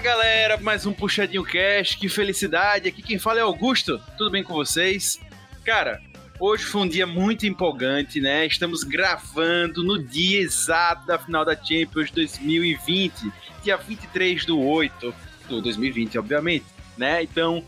galera, mais um Puxadinho Cast, que felicidade, aqui quem fala é Augusto, tudo bem com vocês? Cara, hoje foi um dia muito empolgante, né? Estamos gravando no dia exato da final da Champions 2020, dia 23 do 8 do 2020, obviamente, né? Então,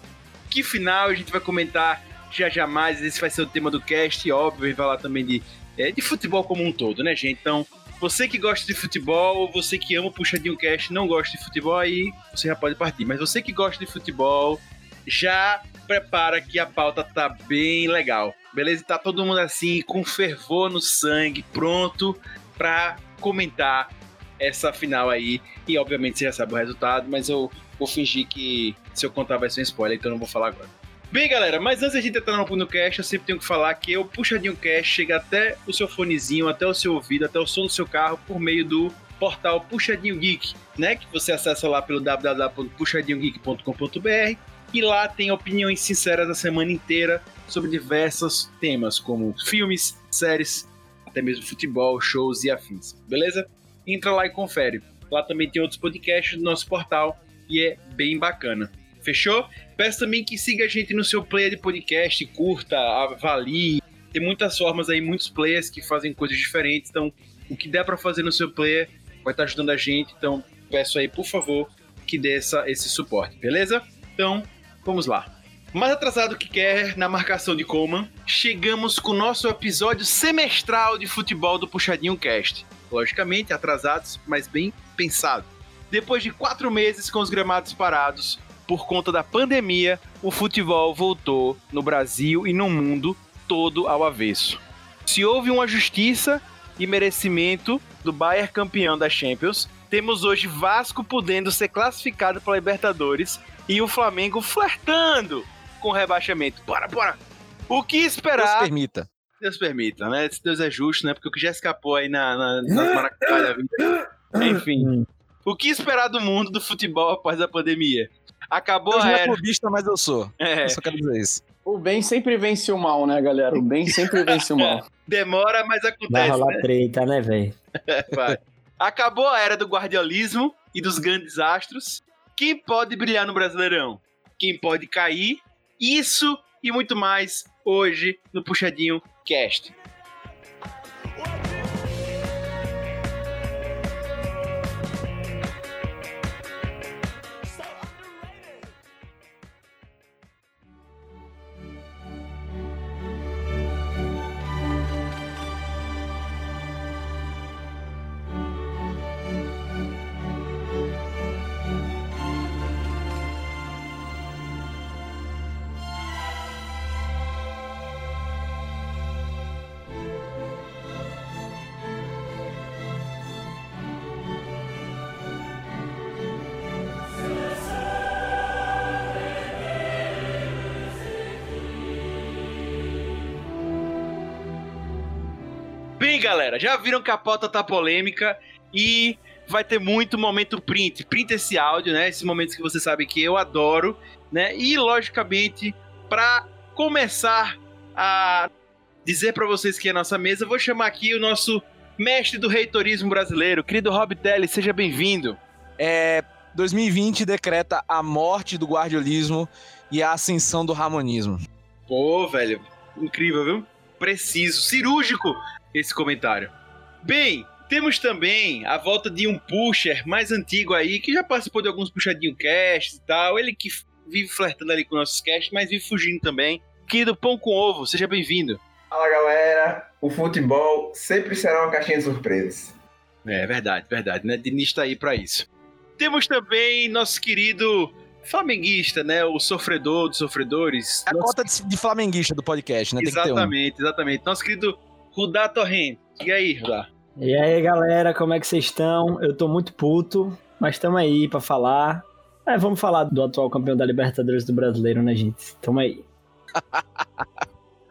que final a gente vai comentar já jamais, esse vai ser o tema do cast, óbvio, e falar também de, é, de futebol como um todo, né, gente? Então, você que gosta de futebol, você que ama o Puxadinho Cast não gosta de futebol, aí você já pode partir. Mas você que gosta de futebol, já prepara que a pauta tá bem legal. Beleza? Tá todo mundo assim, com fervor no sangue, pronto pra comentar essa final aí. E obviamente você já sabe o resultado, mas eu vou fingir que se eu contar vai ser um spoiler, então eu não vou falar agora. Bem, galera, mas antes de entrar no, no cast, eu sempre tenho que falar que o Puxadinho Cast chega até o seu fonezinho, até o seu ouvido, até o som do seu carro, por meio do portal Puxadinho Geek, né? Que você acessa lá pelo www.puxadinhogeek.com.br e lá tem opiniões sinceras a semana inteira sobre diversos temas, como filmes, séries, até mesmo futebol, shows e afins, beleza? Entra lá e confere. Lá também tem outros podcasts do nosso portal e é bem bacana. Fechou? Peço também que siga a gente no seu player de podcast, curta, avalie. Tem muitas formas aí, muitos players que fazem coisas diferentes. Então, o que der para fazer no seu player vai estar tá ajudando a gente. Então, peço aí, por favor, que dê essa, esse suporte, beleza? Então, vamos lá. Mais atrasado que quer, na marcação de Coman, chegamos com o nosso episódio semestral de futebol do Puxadinho Cast. Logicamente, atrasados, mas bem pensado. Depois de quatro meses com os gramados parados, por conta da pandemia, o futebol voltou no Brasil e no mundo todo ao avesso. Se houve uma justiça e merecimento do Bayern campeão da Champions, temos hoje Vasco podendo ser classificado para a Libertadores e o Flamengo flertando com o rebaixamento. Bora, bora! O que esperar? Deus permita. Deus permita, né? Se Deus é justo, né? Porque o que já escapou aí na, na, da vida. Enfim. O que esperar do mundo do futebol após a pandemia? Acabou eu a era. Eu clubista, mas eu sou. É. Eu só quero dizer isso. O bem sempre vence o mal, né, galera? O bem sempre vence o mal. Demora, mas Vai acontece. rolar Né? treta, né, velho? Vai. Acabou a era do guardiolismo e dos grandes astros. Quem pode brilhar no Brasileirão? Quem pode cair? Isso e muito mais hoje no Puxadinho Cast. Galera, já viram que a pauta tá polêmica e vai ter muito momento print. Print esse áudio, né? Esses momentos que você sabe que eu adoro, né? E, logicamente, para começar a dizer para vocês que é a nossa mesa, vou chamar aqui o nosso mestre do reitorismo brasileiro, querido Rob Telly, seja bem-vindo. É, 2020 decreta a morte do guardiolismo e a ascensão do ramonismo. Pô, velho, incrível, viu? Preciso, cirúrgico esse comentário. Bem, temos também a volta de um pusher mais antigo aí, que já participou de alguns puxadinho casts e tal. Ele que vive flertando ali com nossos casts, mas vive fugindo também. Querido Pão com Ovo, seja bem-vindo. Fala galera, o futebol sempre será uma caixinha de surpresas. É verdade, verdade, né? Diniz tá aí pra isso. Temos também nosso querido flamenguista, né? O sofredor dos sofredores. É a Nosso- cota de, de flamenguista do podcast, né? Tem que ter um. Exatamente, exatamente. Nosso querido Rudá Torrent. E aí, Rudá? E aí, galera, como é que vocês estão? Eu tô muito puto, mas estamos aí pra falar. É, vamos falar do atual campeão da Libertadores do Brasileiro, né, gente? Tamo aí.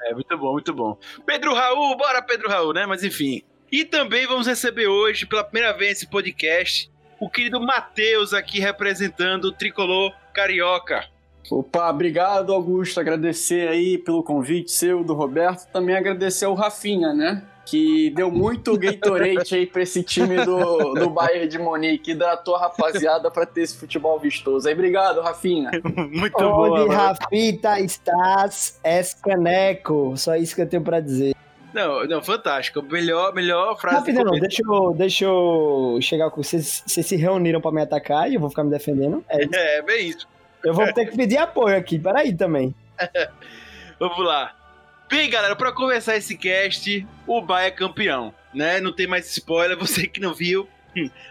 É, muito bom, muito bom. Pedro Raul, bora Pedro Raul, né? Mas enfim. E também vamos receber hoje, pela primeira vez nesse podcast, o querido Matheus aqui representando o tricolor carioca. Opa, obrigado, Augusto. Agradecer aí pelo convite seu, do Roberto. Também agradecer ao Rafinha, né? Que deu muito Gatorade aí pra esse time do, do Bayern de Munique, hidratou a rapaziada pra ter esse futebol vistoso. Aí, obrigado, Rafinha. Muito bom. Onde mano. Rafita estás, es caneco. Só isso que eu tenho pra dizer. Não, não, fantástico. Melhor, melhor frase Rapidão, de deixa eu, deixa eu chegar com vocês. Vocês se reuniram pra me atacar e eu vou ficar me defendendo. É, isso. É, bem isso. Eu vou ter que pedir apoio aqui. Peraí também. Vamos lá. Bem, galera, pra começar esse cast, o Bahia é campeão, né? Não tem mais spoiler, você que não viu,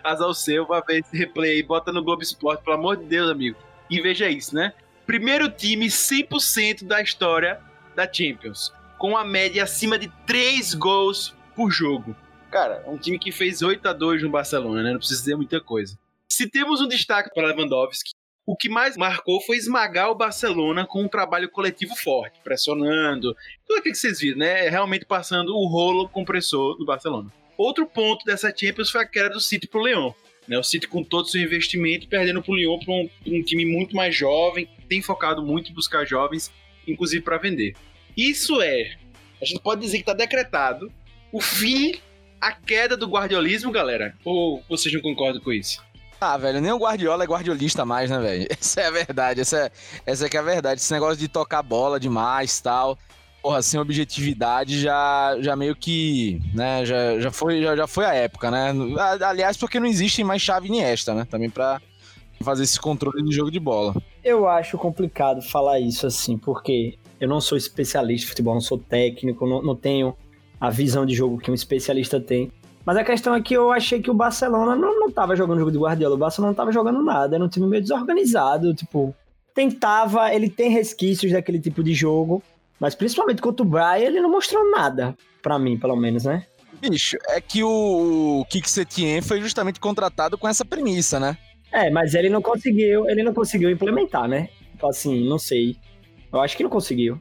azar o seu, vai ver esse replay aí, bota no Globo Esporte, pelo amor de Deus, amigo. E veja isso, né? Primeiro time 100% da história da Champions, com a média acima de 3 gols por jogo. Cara, um time que fez 8 a 2 no Barcelona, né? Não precisa dizer muita coisa. Se temos um destaque para Lewandowski, o que mais marcou foi esmagar o Barcelona com um trabalho coletivo forte, pressionando, tudo aquilo que vocês viram, né? Realmente passando o rolo compressor do Barcelona. Outro ponto dessa Champions foi a queda do City pro Leão. Né? O City com todo o seu investimento perdendo pro Lyon para um, um time muito mais jovem, tem focado muito em buscar jovens, inclusive para vender. Isso é, a gente pode dizer que está decretado o fim, a queda do guardiolismo, galera? Ou vocês não concordam com isso? Ah, velho, nem o Guardiola é guardiolista mais, né, velho? Essa é a verdade, essa é, essa é que é a verdade. Esse negócio de tocar bola demais tal, porra, sem objetividade já, já meio que, né, já, já, foi, já, já foi a época, né? Aliás, porque não existe mais chave Iniesta, né? Também pra fazer esse controle do jogo de bola. Eu acho complicado falar isso assim, porque eu não sou especialista de futebol, não sou técnico, não, não tenho a visão de jogo que um especialista tem. Mas a questão é que eu achei que o Barcelona não, não tava jogando jogo de Guardiola, o Barcelona não tava jogando nada, era um time meio desorganizado, tipo, tentava, ele tem resquícios daquele tipo de jogo, mas principalmente contra o Bayern ele não mostrou nada, pra mim, pelo menos, né? Bicho, é que o Kik Setien foi justamente contratado com essa premissa, né? É, mas ele não conseguiu, ele não conseguiu implementar, né? Então, assim, não sei. Eu acho que não conseguiu.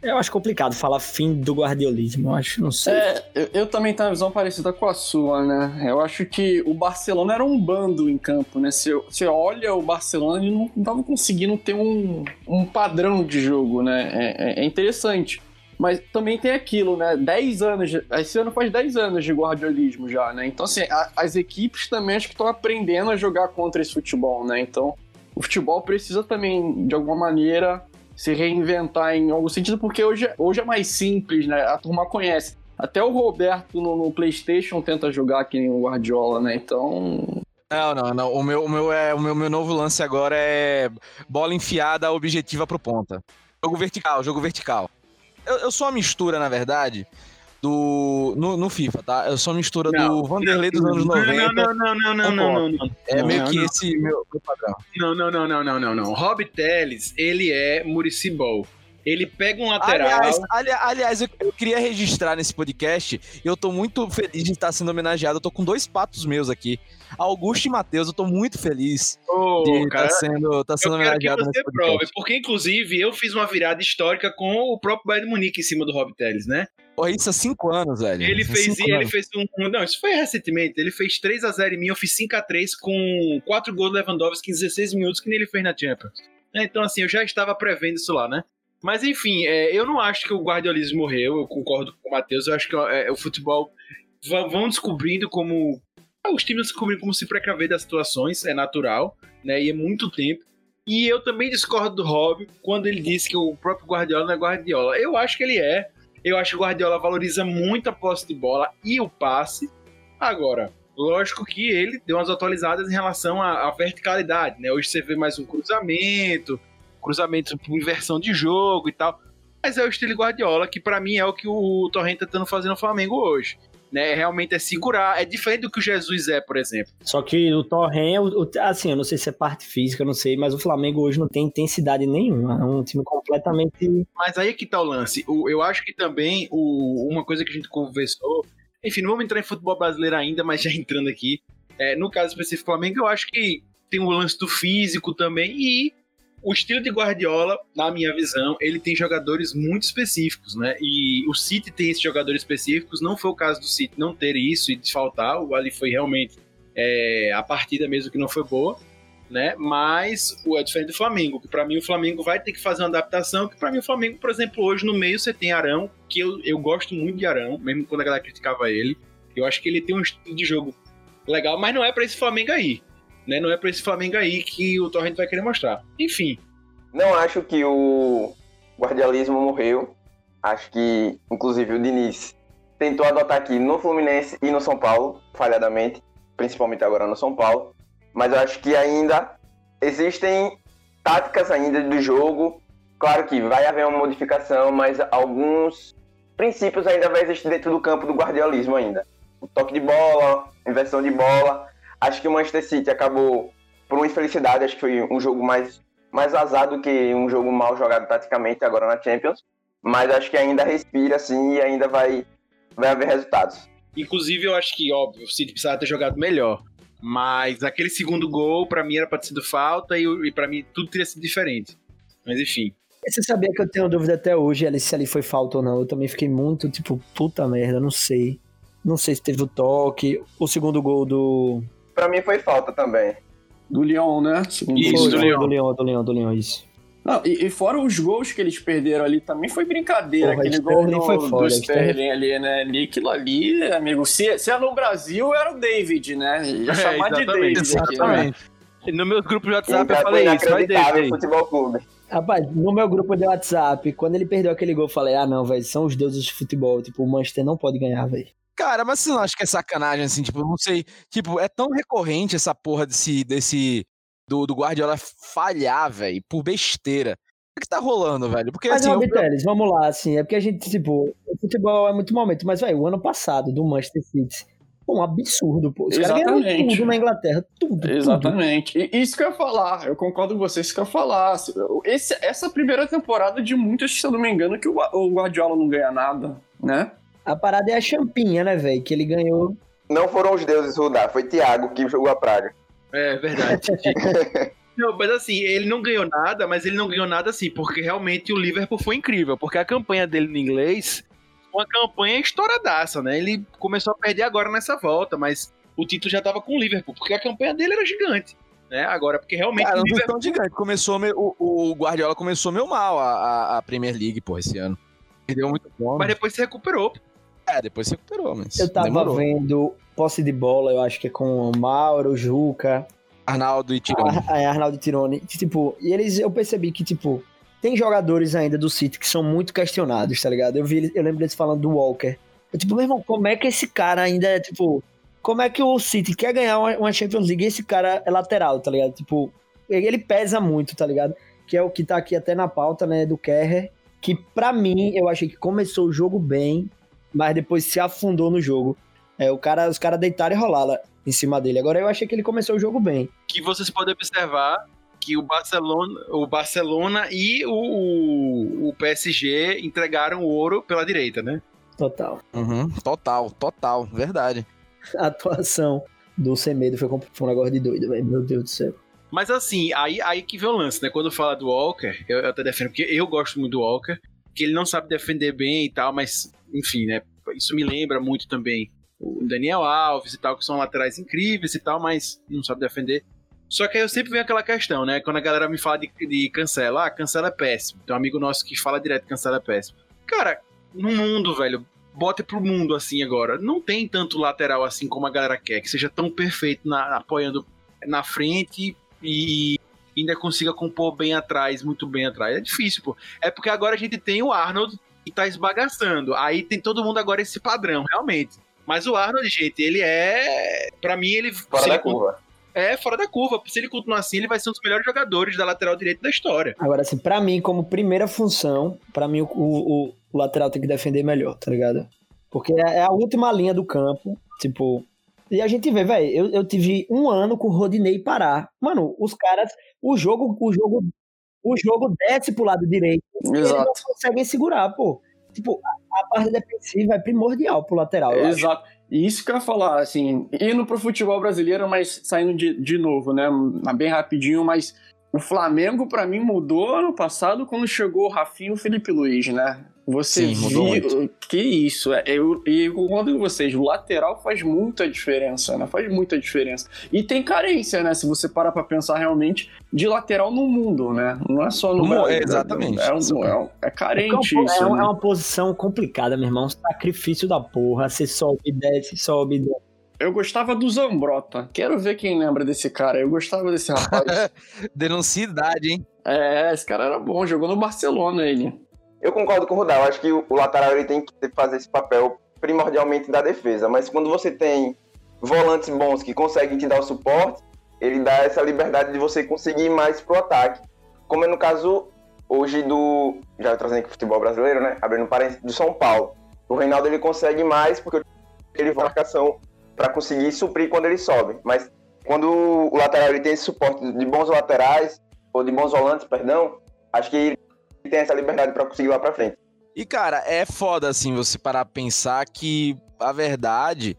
Eu acho complicado falar fim do guardiolismo, eu acho, não sei. É, eu, eu também tenho uma visão parecida com a sua, né? Eu acho que o Barcelona era um bando em campo, né? Você, você olha o Barcelona e não, não tava conseguindo ter um, um padrão de jogo, né? É, é- é interessante. Mas também tem aquilo, né? 10 anos. Esse ano faz 10 anos de guardiolismo já, né? Então, assim, a- as equipes também acho que estão aprendendo a jogar contra esse futebol, né? Então, o futebol precisa também, de alguma maneira, se reinventar em algum sentido, porque hoje, hoje é mais simples, né? A turma conhece. Até o Roberto no, no PlayStation tenta jogar que nem o Guardiola, né? Então. Não, não, não. O meu, o meu, é, o meu, meu novo lance agora é bola enfiada objetiva pro ponta. Jogo vertical, jogo vertical. Eu, eu sou uma mistura, na verdade, do. No, no FIFA, tá? Eu sou mistura do Vanderlei dos anos 90. Não, não, não, não, não, não, não. É meio Não, que não. esse meu, meu padrão. Não, não, não, não, não, não, não. Rob Teles, ele é Muricy Ball. Ele pega um lateral. Aliás, ali- aliás eu, eu queria registrar nesse podcast, eu tô muito feliz de estar sendo homenageado. Eu tô com dois patos meus aqui. Augusto e Matheus, eu tô muito feliz Ô, de estar cara, sendo, tá sendo eu quero que homenageado você prove, porque inclusive eu fiz uma virada histórica com o próprio Bayern Munique em cima do Rob Teles, né? Porra, isso há cinco anos, velho. Ele Há fez, ele anos. fez um, Não, isso foi recentemente. Ele fez 3x0 em mim, eu fiz 5x3 com 4 gols do Lewandowski em 16 minutos, que nem ele fez na Champions. É, Então, assim, eu já estava prevendo isso lá, né? Mas, enfim, é, eu não acho que o guardiolismo morreu, eu concordo com o Matheus. Eu acho que é, o futebol vão descobrindo como. ah, Os times descobrindo como se precaver das situações, é natural, né? E é muito tempo. E eu também discordo do Rob quando ele disse que o próprio Guardiola não é Guardiola. Eu acho que ele é. Eu acho que o Guardiola valoriza muito a posse de bola e o passe. Agora, lógico que ele deu umas atualizadas em relação à, à verticalidade, né? Hoje você vê mais um cruzamento, cruzamento por inversão de jogo e tal. Mas é o estilo Guardiola, que pra mim é o que o Torrent tá tentando fazer no Flamengo hoje. Né? Realmente é segurar. É diferente do que o Jesus é, por exemplo. Só que o Torren, o- o- assim, eu não sei se é parte física, eu não sei, mas o Flamengo hoje não tem intensidade nenhuma. É um time completamente. Mas aí é que tá o lance. O- eu acho que também o- uma coisa que a gente conversou. Enfim, não vamos entrar em futebol brasileiro ainda, mas já entrando aqui. é, no caso específico do Flamengo, eu acho que tem o lance do físico também. E o estilo de Guardiola, na minha visão, ele tem jogadores muito específicos, né? E o City tem esses jogadores específicos. Não foi o caso do City não ter isso e desfaltar. O ali foi realmente é, a partida mesmo que não foi boa. né? Mas o é diferente do Flamengo, que para mim o Flamengo vai ter que fazer uma adaptação, que para mim o Flamengo, por exemplo, hoje no meio você tem Arão, que eu, eu gosto muito de Arão, mesmo quando a galera criticava ele. Eu acho que ele tem um estilo de jogo legal, mas não é para esse Flamengo aí, né? Não é para esse Flamengo aí que o Torrent vai querer mostrar. Enfim. Não acho que o guardialismo morreu. Acho que, inclusive, o Diniz tentou adotar aqui no Fluminense e no São Paulo, falhadamente, principalmente agora no São Paulo mas eu acho que ainda existem táticas ainda do jogo. Claro que vai haver uma modificação, mas alguns princípios ainda vai existir dentro do campo do guardiolismo ainda. O toque de bola, inversão de bola. Acho que o Manchester City acabou, por uma infelicidade, acho que foi um jogo mais, mais vazado do que um jogo mal jogado taticamente agora na Champions. Mas acho que ainda respira assim e ainda vai, vai haver resultados. Inclusive, eu acho que, óbvio, o City precisava ter jogado melhor. Mas aquele segundo gol, para mim, era pra ter sido falta e, e para mim tudo teria sido diferente. Mas enfim. Você sabia que eu tenho dúvida até hoje se ali foi falta ou não? Eu também fiquei muito, tipo, puta merda, não sei. Não sei se teve o toque. O segundo gol do. Pra mim foi falta também. Do Leão, né? Segundo isso, do Leão. Do Leão, do Leão, do Leão, isso. Não, e, e, fora os gols que eles perderam ali, também foi brincadeira. Porra, aquele gol do, foi foda, do Sterling ali, né? Ali, aquilo ali, amigo, se, se é no Brasil, era o David, né? Ia É, chamar de exatamente, David aqui, né? Exatamente. No meus grupos de WhatsApp eu falei isso, vai David. Futebol Clube. Rapaz, no meu grupo de WhatsApp, quando ele perdeu aquele gol, eu falei, ah não, velho, são os deuses de futebol. Tipo, o Manchester não pode ganhar, velho. Cara, mas você não acha que é sacanagem, assim, tipo, eu não sei. Tipo, é tão recorrente essa porra desse. desse do, do Guardiola falhar, velho, por besteira. O que tá rolando, velho? Porque Mas assim. não, eu- vamos lá, assim, é porque a gente, tipo, o futebol é muito momento, mas, velho, o ano passado do Manchester City, pô, um absurdo, pô. Os Exatamente. tudo na Inglaterra, tudo, tudo. Exatamente. E isso que eu ia falar, eu concordo com você, isso que eu ia falar. Esse, essa primeira temporada de muitas, se eu não me engano, que o Guardiola não ganha nada, né? A parada é a champinha, né, velho, que ele ganhou. Não foram os deuses Rudá, foi Thiago que jogou a praga. É verdade. não, mas assim, ele não ganhou nada, mas ele não ganhou nada assim, porque realmente o Liverpool foi incrível, porque a campanha dele no inglês foi uma campanha estouradaça, né? Ele começou a perder agora nessa volta, mas o título já tava com o Liverpool, porque a campanha dele era gigante, né? Agora, porque realmente Cara, o não foi Liverpool tão gigante. Começou meio- o, o Guardiola começou meio mal a, a, a Premier League, pô, esse ano. Perdeu muito ponto. mas depois se recuperou. É, depois se recuperou, mas. Eu tava demorou. vendo posse de bola, eu acho que é com o Mauro, Juca, Arnaldo e Tironi. Ar- é, Arnaldo e Tirone. Tipo, e eles, eu percebi que, tipo, tem jogadores ainda do City que são muito questionados, tá ligado? Eu vi, eu lembro deles falando do Walker. Eu, tipo, meu irmão, como é que esse cara ainda é, tipo, como é que o City quer ganhar uma, Champions League e esse cara é lateral, tá ligado? Tipo, ele ele pesa muito, tá ligado? Que é o que tá aqui até na pauta, né, do Kerrer, que pra mim, eu achei que começou o jogo bem, mas depois se afundou no jogo. É, o cara, os caras deitaram e rolaram em cima dele. Agora eu achei que ele começou o jogo bem. Que vocês podem observar que o Barcelona, o Barcelona e o, o, o PSG entregaram o ouro pela direita, né? Total. Uhum, total, total, verdade. A atuação do Semedo foi, foi um negócio de doido, velho. Meu Deus do céu. Mas assim, aí, aí que vem o lance, né? Quando fala do Walker, eu, eu até defendo, porque eu gosto muito do Walker, que ele não sabe defender bem e tal, mas, enfim, né? Isso me lembra muito também o Daniel Alves e tal, que são laterais incríveis e tal, mas não sabe defender. Só que aí eu sempre venho aquela questão, né? Quando a galera me fala de, de cancela, ah, cancela é péssimo. Tem um amigo nosso que fala direto cancela é péssimo. Cara, no mundo, velho, bota pro mundo assim agora. Não tem tanto lateral assim como a galera quer, que seja tão perfeito na, apoiando na frente e ainda consiga compor bem atrás, muito bem atrás. É difícil, pô. É porque agora a gente tem o Arnold que tá esbagaçando. Aí tem todo mundo agora esse padrão, realmente. Mas o Arnold, gente, ele é. Pra mim, ele. Fora da ele curva. É, fora da curva. Se ele continuar assim, ele vai ser um dos melhores jogadores da lateral direita da história. Agora, assim, pra mim, como primeira função, pra mim o, o- o lateral tem que defender melhor, tá ligado? Porque é é a última linha do campo, tipo. E a gente vê, velho, eu, eu tive um ano com o Rodinei parar. Mano, os caras. O jogo, o jogo. O jogo desce pro lado direito. E eles não Exato. conseguem segurar, pô. Tipo, a, a parte defensiva é primordial pro lateral. acho. Exato. E isso que eu ia falar, assim, indo pro futebol brasileiro, mas saindo de, de novo, né? Bem rapidinho, mas o Flamengo, pra mim, mudou ano passado quando chegou o Rafinha e o Felipe Luiz, né? Você Sim, mudou viu. Que isso, é, eu, e eu concordo com vocês, o lateral faz muita diferença, né? Faz muita diferença. E tem carência, né? Se você parar pra pensar realmente, de lateral no mundo, né? Não é só no No- Brasil. exatamente. É, um- é, um- é carente é, isso. uma, né? é uma posição complicada, meu irmão. Um sacrifício da porra. Você sobe e desce, sobe e desce. Eu gostava do Zambrota. Quero ver quem lembra desse cara. Eu gostava desse rapaz. Denuncia idade, hein? é, esse cara era bom, jogou no Barcelona ele. Eu concordo com o Rudal, acho que o, lateral ele tem que fazer esse papel primordialmente da defesa, mas quando você tem volantes bons que conseguem te dar o suporte, ele dá essa liberdade de você conseguir ir mais pro ataque. Como é no caso hoje do, já trazendo aqui o futebol brasileiro, né, abrindo parênteses, do São Paulo. O Reinaldo ele consegue mais porque ele vai marcação para conseguir suprir quando ele sobe, mas quando o lateral ele tem esse suporte de bons laterais ou de bons volantes, perdão, acho que tem essa liberdade para conseguir ir lá para frente. E, cara, é foda, assim, você parar pra pensar que a verdade.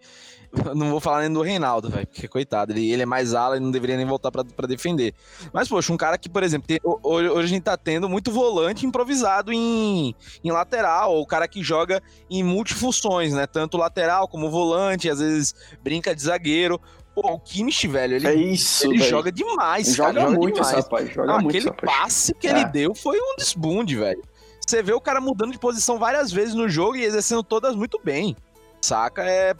Não vou falar nem do Reinaldo, velho, porque coitado, ele, ele é mais ala e não deveria nem voltar pra defender. Mas, poxa, um cara que, por exemplo, tem- ho- hoje, hoje a gente tá tendo muito volante improvisado em, em lateral, ou o cara que joga em multifunções, né? Tanto lateral como volante, às vezes brinca de zagueiro. Pô, o Kimmich, velho, ele, É isso, ele velho. joga demais, Joga cara, muito demais. esse rapaz. Joga Não, muito aquele passe que É. ele deu foi um desbunde, velho. Você vê o cara mudando de posição várias vezes no jogo e exercendo todas muito bem. Saca? É,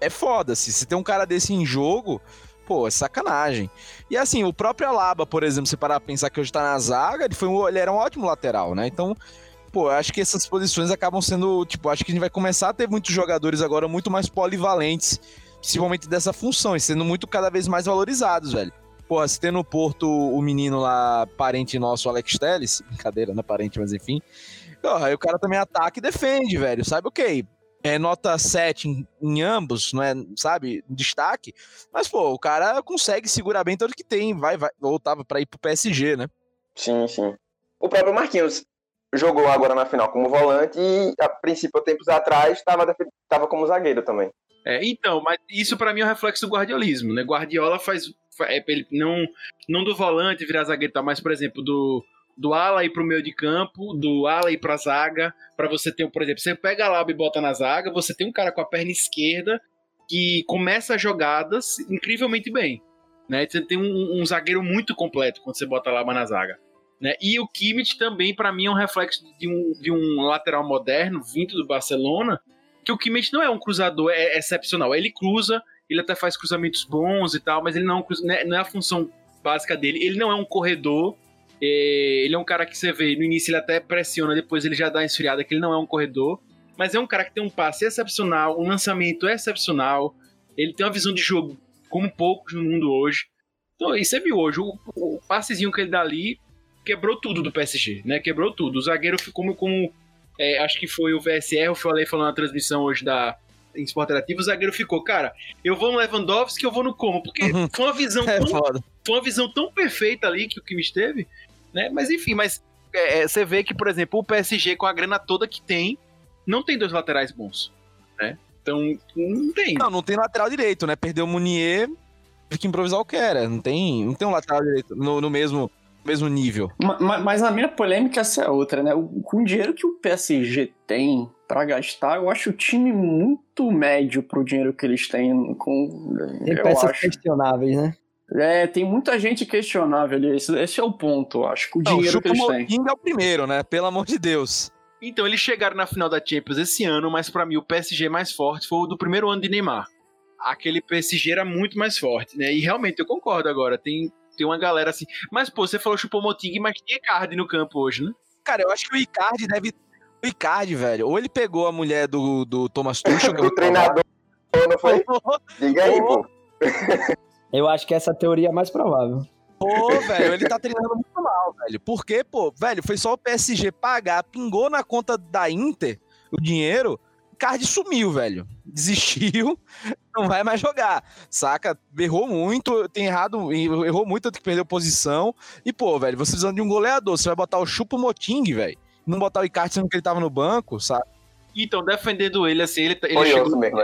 é foda. Se você tem um cara desse em jogo, pô, é sacanagem. E assim, o próprio Alaba, por exemplo, se parar pra pensar que hoje tá na zaga, ele, foi um, ele era um ótimo lateral, né? Então, pô, eu acho que essas posições acabam sendo, tipo, acho que a gente vai começar a ter muitos jogadores agora muito mais polivalentes, principalmente dessa função, e sendo muito cada vez mais valorizados, velho. Porra, se tem no Porto o menino lá, parente nosso, Alex Telles, brincadeira, não é parente, mas enfim. Porra, aí o cara também ataca e defende, velho. Sabe o que? É nota 7 em, em ambos, não é, sabe, destaque. Mas, pô, o cara consegue segurar bem tudo que tem, vai, vai, ou tava pra ir pro PSG, né? Sim, sim. O próprio Marquinhos jogou agora na final como volante e, a princípio, tempos atrás, estava como zagueiro também. É, então, mas isso pra mim é um reflexo do guardiolismo, né? Guardiola faz, fa- é, ele não não do volante virar zagueiro, tal, mas por exemplo do do ala ir pro meio de campo, do ala ir pra zaga, pra você ter, por exemplo, você pega a Laba e bota na zaga, você tem um cara com a perna esquerda que começa jogadas incrivelmente bem, né? Você tem um, um zagueiro muito completo quando você bota a Laba na zaga. Né? E o Kimmich também, pra mim, é um reflexo de um, de um lateral moderno, vindo do Barcelona, que o Kimmich não é um cruzador é, excepcional. Ele cruza, ele até faz cruzamentos bons e tal, mas ele não, é cruza- não é- é a função básica dele. Ele não é um corredor. é, ele é um cara que você vê, no início ele até pressiona, depois ele já dá esfriada, que ele não é um corredor. Mas é um cara que tem um passe excepcional, um lançamento excepcional. Ele tem uma visão de jogo como poucos no mundo hoje. Então, e você viu hoje, o, o passezinho que ele dá ali quebrou tudo do PSG, né? Quebrou tudo. O zagueiro ficou como, como é, acho que foi o VSR, eu falei falando na transmissão hoje da em Sport Interativo, o zagueiro ficou, cara, eu vou no Lewandowski, eu vou no como, porque Uhum. foi uma visão É tão, foda. foi uma visão tão perfeita ali que o Kimmich teve, né? Mas enfim, mas é, é, você vê que, por exemplo, o PSG com a grana toda que tem, não tem dois laterais bons, né? Então, não tem. Não, não tem lateral direito, né? Perdeu o Munier, teve que improvisar o que era. Não tem, não tem um lateral direito no, no mesmo, mesmo nível. Ma- ma- Mas a minha polêmica essa é outra, né? O- Com o dinheiro que o PSG tem pra gastar, eu acho o time muito médio pro dinheiro que eles têm. Com, Tem eu peças acho. questionáveis, né? É, tem muita gente questionável ali. Esse, esse é o ponto, eu acho. Com o Não, o dinheiro que eles têm. Choupo-Moting é o primeiro, né? Pelo amor de Deus. Então, eles chegaram na final da Champions esse ano, mas pra mim o PSG mais forte foi o do primeiro ano de Neymar. Aquele PSG era muito mais forte, né? E realmente eu concordo agora. Tem, tem uma galera assim. Mas, pô, você falou Choupo-Moting, mas tinha Icardi no campo hoje, né? Cara, eu acho que o Icardi deve. O Icardi, velho, ou ele pegou a mulher do, do Thomas Tuchel, que é Do treinador, não foi? Diga aí, pô. Eu acho que essa teoria é a mais provável. Pô, velho, ele tá treinando muito mal, velho. Porque, pô, velho, foi só o PSG pagar, pingou na conta da Inter o dinheiro, Icardi sumiu, velho. Desistiu, não vai mais jogar, saca? Errou muito, tem errado, errou muito, tem que perder posição. E, pô, velho, você precisando de um goleador, você vai botar o Chupo Moting, velho. Não botar o Icardi sendo que ele tava no banco, sabe? Então, defendendo ele, assim, ele, ele, chegou, mesmo,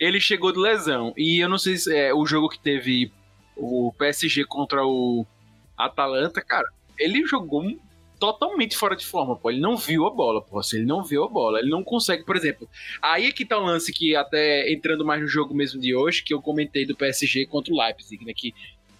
ele chegou de lesão. E eu não sei se é o jogo que teve o PSG contra o Atalanta, cara, ele jogou totalmente fora de forma, pô. Ele não viu a bola, pô. Assim, ele não viu a bola. Ele não consegue, por exemplo. Aí é que tá o lance que, até entrando mais no jogo mesmo de hoje, que eu comentei do PSG contra o Leipzig, né? Que,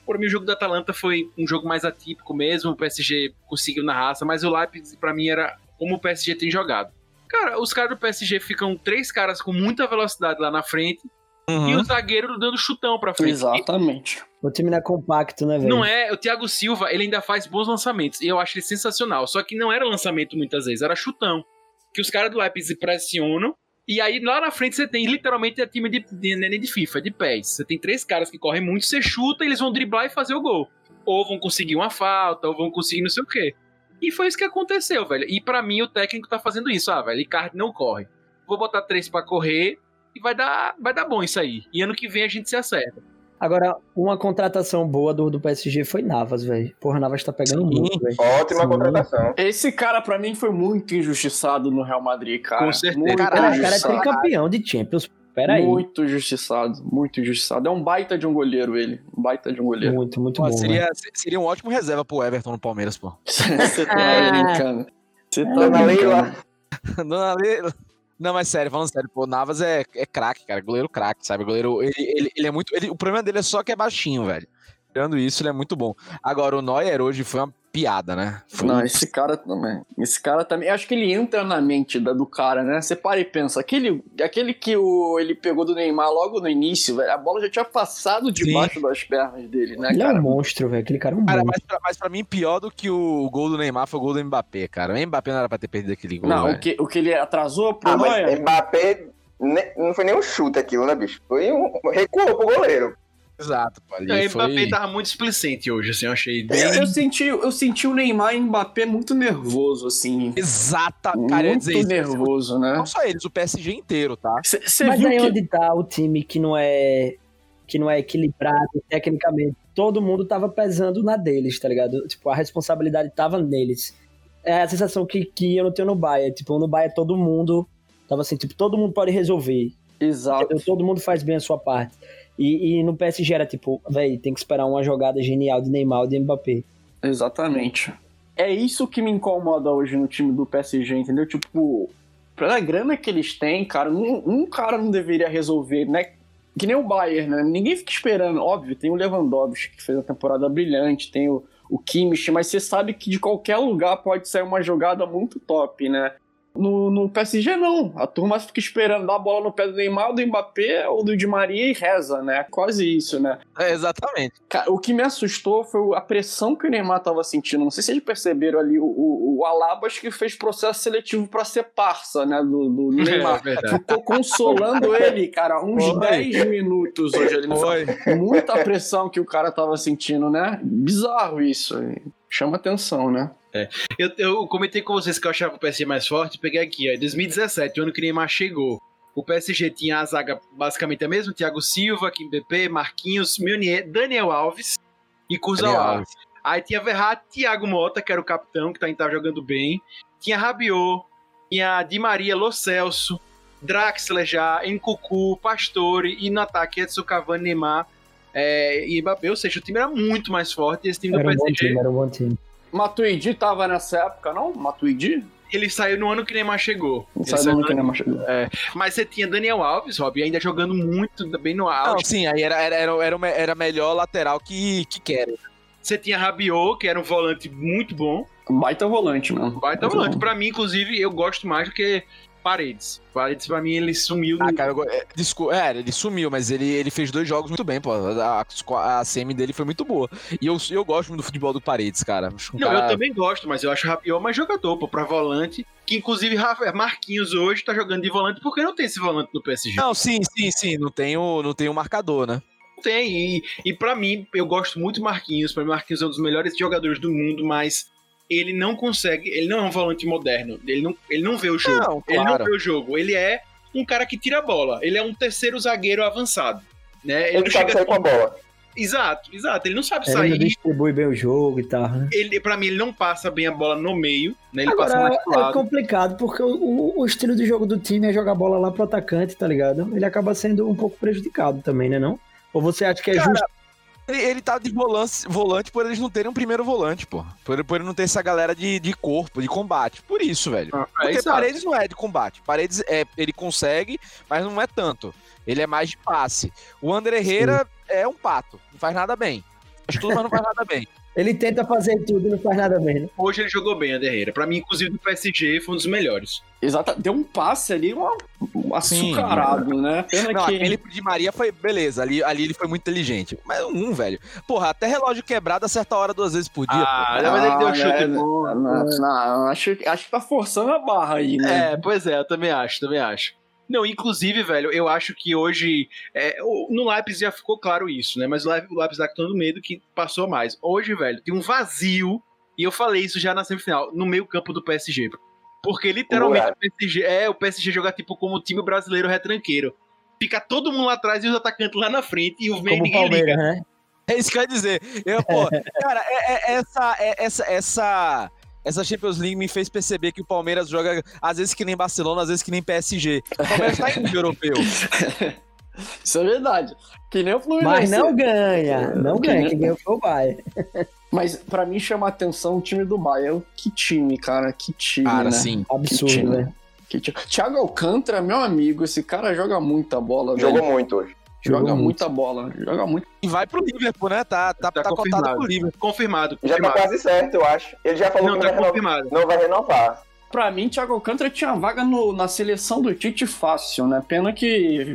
por mim, o jogo da Atalanta foi um jogo mais atípico mesmo. O PSG conseguiu na raça, mas o Leipzig, pra mim, era como o PSG tem jogado. Cara, os caras do PSG ficam três caras com muita velocidade lá na frente Uhum. e o zagueiro dando chutão pra frente. Exatamente. O time não é compacto, né, velho? Não é, o Thiago Silva, ele ainda faz bons lançamentos, e eu acho ele sensacional, só que não era lançamento muitas vezes, era chutão. Que os caras do Leipzig pressionam, e aí lá na frente você tem literalmente a time de, de, não é de FIFA, é de pés. Você tem três caras que correm muito, você chuta, eles vão driblar e fazer o gol. Ou vão conseguir uma falta, ou vão conseguir não sei o quê. E foi isso que aconteceu, velho. E pra mim o técnico tá fazendo isso, ah, velho, Icardi não corre. Vou botar três pra correr e vai dar, vai dar bom isso aí. E ano que vem a gente se acerta. Agora, uma contratação boa do, do PSG foi Navas, velho. Porra, Navas tá pegando Sim. muito, velho. Ótima Sim. contratação. Esse cara, pra mim, foi muito injustiçado no Real Madrid, cara. Com certeza. Muito Cara, o cara é tricampeão de Champions. Pera aí. Muito injustiçado, muito injustiçado. É um baita de um goleiro ele. Um baita de um goleiro. Muito, muito Pô, bom. seria, seria um ótimo reserva pro Everton no Palmeiras, pô. Você tá Ah. brincando. Você tá Dona Leila. brincando. Dona Leila. Não, mas sério, falando sério, pô, o Navas é, é craque, cara. Goleiro craque, sabe? Goleiro. Ele, ele, ele é muito. ele- o problema dele é só que é baixinho, velho. Tirando isso, ele é muito bom. Agora, o Neuer hoje foi uma piada, né? Foi Não, um- esse cara também. Esse cara também. Acho que ele entra na mente da, do cara, né? Você para e pensa. Aquele, aquele que o, ele pegou do Neymar logo no início, velho. A bola já tinha passado debaixo das pernas dele, né, Ele é cara? um monstro, velho. Aquele cara é um Cara, monstro. mas pra, mas pra mim, pior do que o gol do Neymar foi o gol do Mbappé, cara. O Mbappé não era pra ter perdido aquele gol. Não, velho. o que, o que ele atrasou pro Ah, mas. Mbappé não foi nem um chute aquilo, né, bicho? Foi um. Recuou pro goleiro. Exato, pô. Ali O foi... Mbappé tava muito displicente hoje, assim, eu achei bem. Eu, eu senti, eu senti o Neymar e o Mbappé muito nervoso, assim. Exata, cara, muito dizer nervoso, né? Não só eles, o PSG inteiro, tá? Você Mas viu aí que. onde tá o time que não é que não é equilibrado tecnicamente? Todo mundo tava pesando na deles, tá ligado? Tipo, a responsabilidade tava neles. É a sensação que, que eu não tenho no Bahia. Tipo, no Bahia todo mundo tava assim, tipo, todo mundo pode resolver. Exato. entendeu? Todo mundo faz bem a sua parte. E, e no PSG era tipo, velho, tem que esperar uma jogada genial de Neymar ou de Mbappé. Exatamente. É isso que me incomoda hoje no time do PSG, entendeu? Tipo, pela grana que eles têm, cara, um, um cara não deveria resolver, né? Que nem o Bayern, né? Ninguém fica esperando. Óbvio, tem o Lewandowski, que fez uma temporada brilhante, tem o, o Kimmich, mas você sabe que de qualquer lugar pode sair uma jogada muito top, né? No, no PSG, não. A turma fica esperando dar a bola no pé do Neymar, do Mbappé ou do Di Maria e reza, né? Quase isso, né? É, exatamente. Cara, o que me assustou foi a pressão que o Neymar tava sentindo. Não sei se vocês perceberam ali o, o, o Alabas que fez processo seletivo pra ser parça, né, do, do Neymar. É verdade. Ficou consolando ele, cara, uns Foi. 10 minutos hoje no Foi. Muita pressão que o cara tava sentindo, né? Bizarro isso. Chama atenção, né? Eu, eu comentei com vocês que eu achava o PSG mais forte, peguei aqui, ó, em 2017, o ano que o Neymar chegou. O PSG tinha a zaga basicamente a mesma, Thiago Silva, Kimpembe, Marquinhos, Meunier, Daniel Alves e Kurzawa. Aí tinha Verratti, Thiago Mota, que era o capitão, que tá, tava jogando bem. Tinha Rabiot, tinha Di Maria, Lo Celso, Draxler já, Encucu, Pastore e no ataque Edson Cavani, Neymar é, e Mbappé. Ou seja, o time era muito mais forte e esse time do Era um bom PSG time, era um bom time. Matuidi tava nessa época, não? Matuidi? ele saiu no ano que Neymar chegou. Não Ele saiu no que ano- ele machucou. Mas você tinha Daniel Alves, Rob, ainda jogando muito bem no Não, auge. sim, aí era, era, era, era, melhor lateral que, que querem. Você tinha Rabiot, que era um volante muito bom. Baita volante, mano. Baita volante. Pra mim, inclusive, eu gosto mais do que Paredes. Paredes, pra mim, ele sumiu. Ah, cara, eu, é, desculpa, é, ele sumiu, mas ele, ele fez dois jogos muito bem, pô. A, a, a semi dele foi muito boa. E eu, eu gosto muito do futebol do Paredes, cara. Um Não, cara- eu também gosto, mas eu acho o Rabiot mais jogador, pô, pra volante. Que, inclusive, Rafa- Marquinhos hoje tá jogando de volante porque não tem esse volante no PSG. Não, sim, sim, sim. Não tem o, não tem o marcador, né? Não tem. E, e para mim, eu gosto muito do Marquinhos. Pra mim, Marquinhos é um dos melhores jogadores do mundo, mas ele não consegue. Ele não é um volante moderno. Ele não, ele não vê o jogo. Não, Ele não claro. vê o jogo. Ele é um cara que tira a bola. Ele é um terceiro zagueiro avançado. Né? Ele, Ele não sabe chega. sair com a bola. Exato, exato. Ele não sabe Ele não sair. distribui bem o jogo e tal, né? Ele, pra mim, ele não passa bem a bola no meio. Né? Ele passa Agora, mais pro é lado. complicado, porque o, o- estilo de jogo do time é jogar bola lá pro atacante, tá ligado? Ele acaba sendo um pouco prejudicado também, né não? Ou você acha que é Cara, justo Ele, ele tá de volante, volante por eles não terem um primeiro volante, pô. Por, por ele não ter essa galera de, de corpo, de combate. Por isso, velho. Ah, é, Porque exato. Paredes não é de combate. Paredes é, ele consegue, mas não é tanto. Ele é mais de passe. O André Herrera é um pato. Não faz nada bem. Faz tudo, mas não faz nada bem. Ele tenta fazer tudo e não faz nada bem, né? Hoje ele jogou bem, Ander Herrera. Pra mim, inclusive, do PSG foi um dos melhores. Exato, deu um passe ali, um um Sim. açucarado, né? Pena Não, que. aquele de Maria foi beleza. Ali, ali ele foi muito inteligente. Mas um, velho. Porra, até relógio quebrado a hora duas vezes por dia. Ah, pô. mas ele deu chute é, bom. Não, não, acho, acho que tá forçando a barra aí, né? É, pois é, eu também acho, também acho. Não, inclusive, velho, eu acho que hoje. é, o- no Lápis já ficou claro isso, né? Mas o Lápis, o Lápis tá com todo medo que passou mais. Hoje, velho, tem um vazio, e eu falei isso já na semifinal, no meio-campo do PSG. Porque literalmente Ué. o PSG é o PSG joga tipo como time brasileiro retranqueiro. Fica todo mundo lá atrás e os atacantes lá na frente e o meio Como o liga. Né? É isso que eu ia dizer. Eu, pô, cara, é- é- essa, é- essa, essa, essa Champions League me fez perceber que o Palmeiras joga às vezes que nem Barcelona, às vezes que nem PSG. O Palmeiras tá em europeu. Isso é verdade. Que nem o Fluminense. Mas não ganha. Não Que ganha. nem- Quem ganhou foi o Bayern. Mas pra mim chama a atenção o time do Bayern. Que time, cara. Que time, Cara, né? sim. Absurdo, time. né? Que time. Thiago Alcântara, meu amigo, esse cara joga muita bola, velho. Jogou muito hoje. Joga muito. muita bola. Joga muito. E vai pro Liverpool, né? Tá, tá, Tá tá, cotado confirmado. pro Liverpool. Confirmado. Já tá confirmado. quase certo, eu acho. Ele já falou Não, que tá vai renovar- confirmado. não vai renovar. Pra mim, Thiago Alcântara tinha vaga no- na seleção do Tite fácil, né? Pena que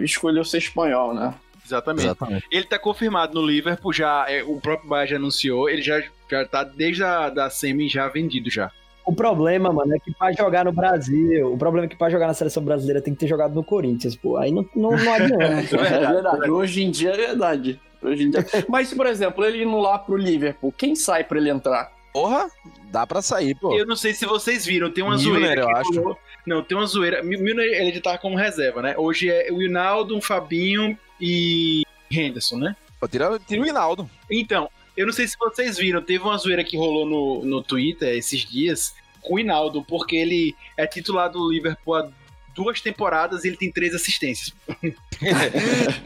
escolheu ser espanhol, né? Exatamente. Exatamente. Ele tá confirmado no Liverpool, já é, o próprio Bayern já anunciou, ele já, já tá desde a da semi já vendido já. O problema, mano, é que pra jogar no Brasil, o problema é que pra jogar na seleção brasileira tem que ter jogado no Corinthians, pô. Aí não, não, não adianta. É verdade. Hoje em dia é verdade. Hoje em dia. Mas, por exemplo, ele indo lá pro Liverpool, quem sai pra ele entrar? Porra, dá pra sair, pô. Eu não sei se vocês viram, tem uma Milner, zoeira eu que acho. rolou- Não, tem uma zoeira. Mi- Milner, ele já tava como reserva, né? Hoje é o Hinaldo, Fabinho e Henderson, né? Pô, tira, tira o Hinaldo. Então, eu não sei se vocês viram, teve uma zoeira que rolou no, no Twitter esses dias com o Hinaldo, porque ele é titular do Liverpool há duas temporadas e ele tem três assistências.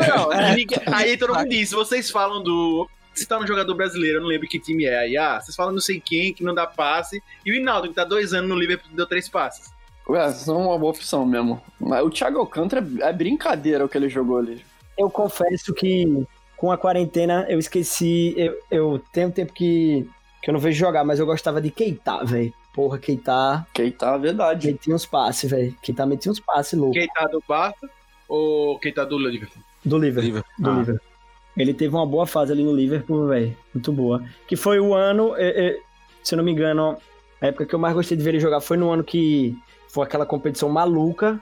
Não, aí ninguém- aí todo mundo disse, vocês falam do. Se tá no jogador brasileiro, eu não lembro que time é. Aí, ah, vocês falam não sei quem, que não dá passe. E o Hinaldo, que tá dois anos no Liverpool, deu três passes. Ué, isso é uma boa opção mesmo. Mas o Thiago Alcântara é brincadeira o que ele jogou ali. Eu confesso que com a quarentena eu esqueci. Eu, eu tenho um tempo que, que eu não vejo jogar, mas eu gostava de Keita, velho. Porra, Keita Keita, é verdade. metia uns passes, velho. Keita metia uns passes loucos. Quem tá do Barça ou tá do Liverpool? Do Liverpool. Liverpool. Do Ah. Liverpool. Ele teve uma boa fase ali no Liverpool, velho. Muito boa. Que foi o ano, é, é, se eu não me engano, a época que eu mais gostei de ver ele jogar foi no ano que foi aquela competição maluca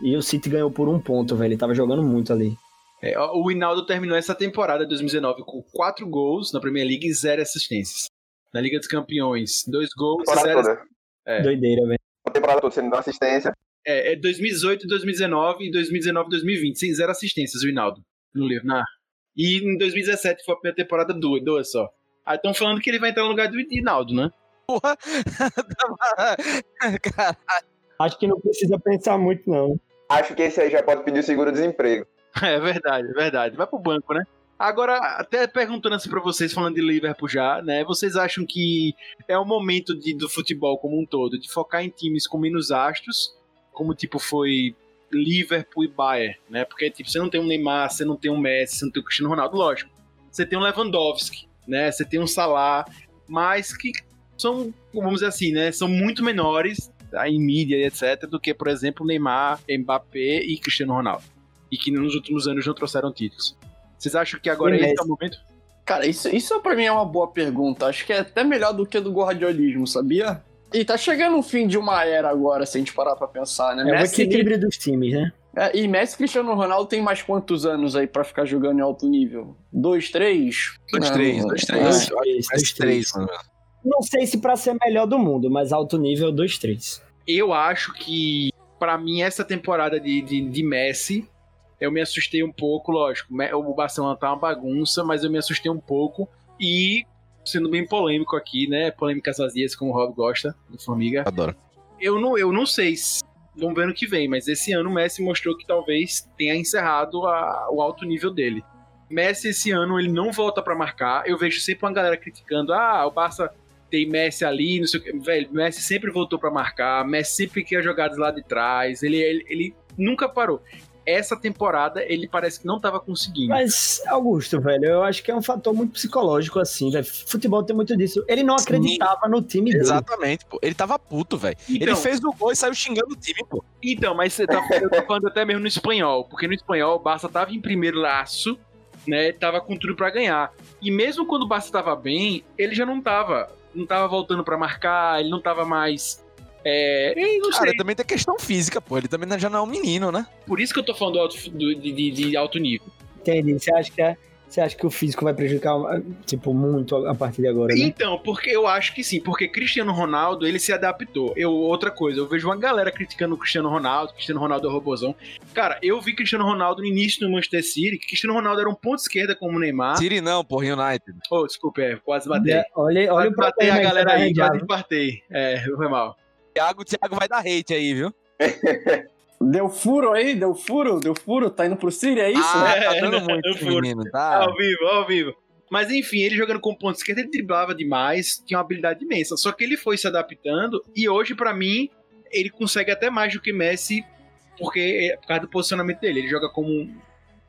e o City ganhou por um ponto, velho. Ele tava jogando muito ali. É, o Hinaldo terminou essa temporada 2019 com quatro gols na Premier League e zero assistências. Na Liga dos Campeões, dois gols e Temporada zero toda. É. Doideira, velho. A temporada toda, você não dá assistência. É, é 2018, 2019 e 2019, 2020, sem zero assistências, o Hinaldo, no livro. Na... E em 2017 foi a primeira temporada, duas, duas só. Aí estão falando que ele vai entrar no lugar do Hinaldo, né? Porra. Cara, Acho que não precisa pensar muito, não. Acho que esse aí já pode pedir o seguro-desemprego. É verdade, é verdade. Vai pro banco, né? Agora, até perguntando assim pra vocês, falando de Liverpool já, né? Vocês acham que é o momento de- do futebol como um todo, de focar em times com menos astros, como tipo foi Liverpool e Bayern, né? Porque tipo, você não tem um Neymar, você não tem um Messi, você não tem o Cristiano Ronaldo, lógico. Você tem um Lewandowski, né? Você tem um Salah, mas que são, vamos dizer assim, né? São muito menores tá, em mídia e etc. do que, por exemplo, Neymar, Mbappé e Cristiano Ronaldo. E que nos últimos anos não trouxeram títulos. Vocês acham que agora esse é Messi? o momento? Cara, isso, isso pra mim é uma boa pergunta. Acho que é até melhor do que do guardiolismo, sabia? E tá chegando o fim de uma era agora, se a gente parar pra pensar, né? É o Messi, equilíbrio dos times, né? é, e Messi e Cristiano Ronaldo tem mais quantos anos aí pra ficar jogando em alto nível? Dois, três? Dois, Não, três, dois, é. três. Dois, três, dois, três, três. mano. Não sei se pra ser melhor do mundo, mas alto nível 2-3. Eu acho que, pra mim, essa temporada de, de, de Messi, eu me assustei um pouco, lógico. O Barcelona tá uma bagunça, mas eu me assustei um pouco. E, sendo bem polêmico aqui, né? Polêmicas vazias, como o Rob gosta, do Formiga. Adoro. Eu não, eu não sei se. Vamos ver ano que vem, mas esse ano o Messi mostrou que talvez tenha encerrado a- o alto nível dele. Messi esse ano ele não volta para marcar. Eu vejo sempre uma galera criticando: ah, o Barça tem Messi ali, não sei o que. Velho, Messi sempre voltou para marcar, Messi sempre quer jogadas lá de trás, ele, ele, ele nunca parou essa temporada ele parece que não estava conseguindo. Mas, Augusto, velho, eu acho que é um fator muito psicológico, assim, velho. Futebol tem muito disso. Ele não acreditava Sim. no time dele. Exatamente, pô. Ele tava puto, velho. Então, ele fez o gol e saiu xingando o time, pô. Então, mas você tá falando até mesmo no espanhol, porque no espanhol o Barça tava em primeiro laço, né? Tava com tudo para ganhar. E mesmo quando o Barça tava bem, ele já não tava. Não tava voltando para marcar, ele não tava mais é, não Cara, também tem questão física, pô. Ele também já não é um menino, né? Por isso que eu tô falando alto, do, de, de, alto nível. Entendi. Você acha que é. Você acha que o físico vai prejudicar, tipo, muito a partir de agora, né? Então, porque eu acho que sim, porque Cristiano Ronaldo, ele se adaptou. Eu, outra coisa, eu vejo uma galera criticando o Cristiano Ronaldo, Cristiano Ronaldo é robôzão. Cara, eu vi Cristiano Ronaldo no início do Manchester City, que Cristiano Ronaldo era um ponto esquerda como o Neymar. City não, por United. Oh, desculpa, é, quase batei. É, olha, olha quase o batei a galera aí, quase partei. É, foi mal. Thiago, Thiago vai dar hate aí, viu? Deu furo aí? Deu furo? Deu furo? Tá indo pro Siri, é isso? Ah, tá dando muito furo. menino, tá? Ao vivo, ao vivo. Mas enfim, ele jogando com ponto esquerdo, ele driblava demais, tinha uma habilidade imensa. Só que ele foi se adaptando e hoje, para mim, ele consegue até mais do que Messi, porque é por causa do posicionamento dele. Ele joga como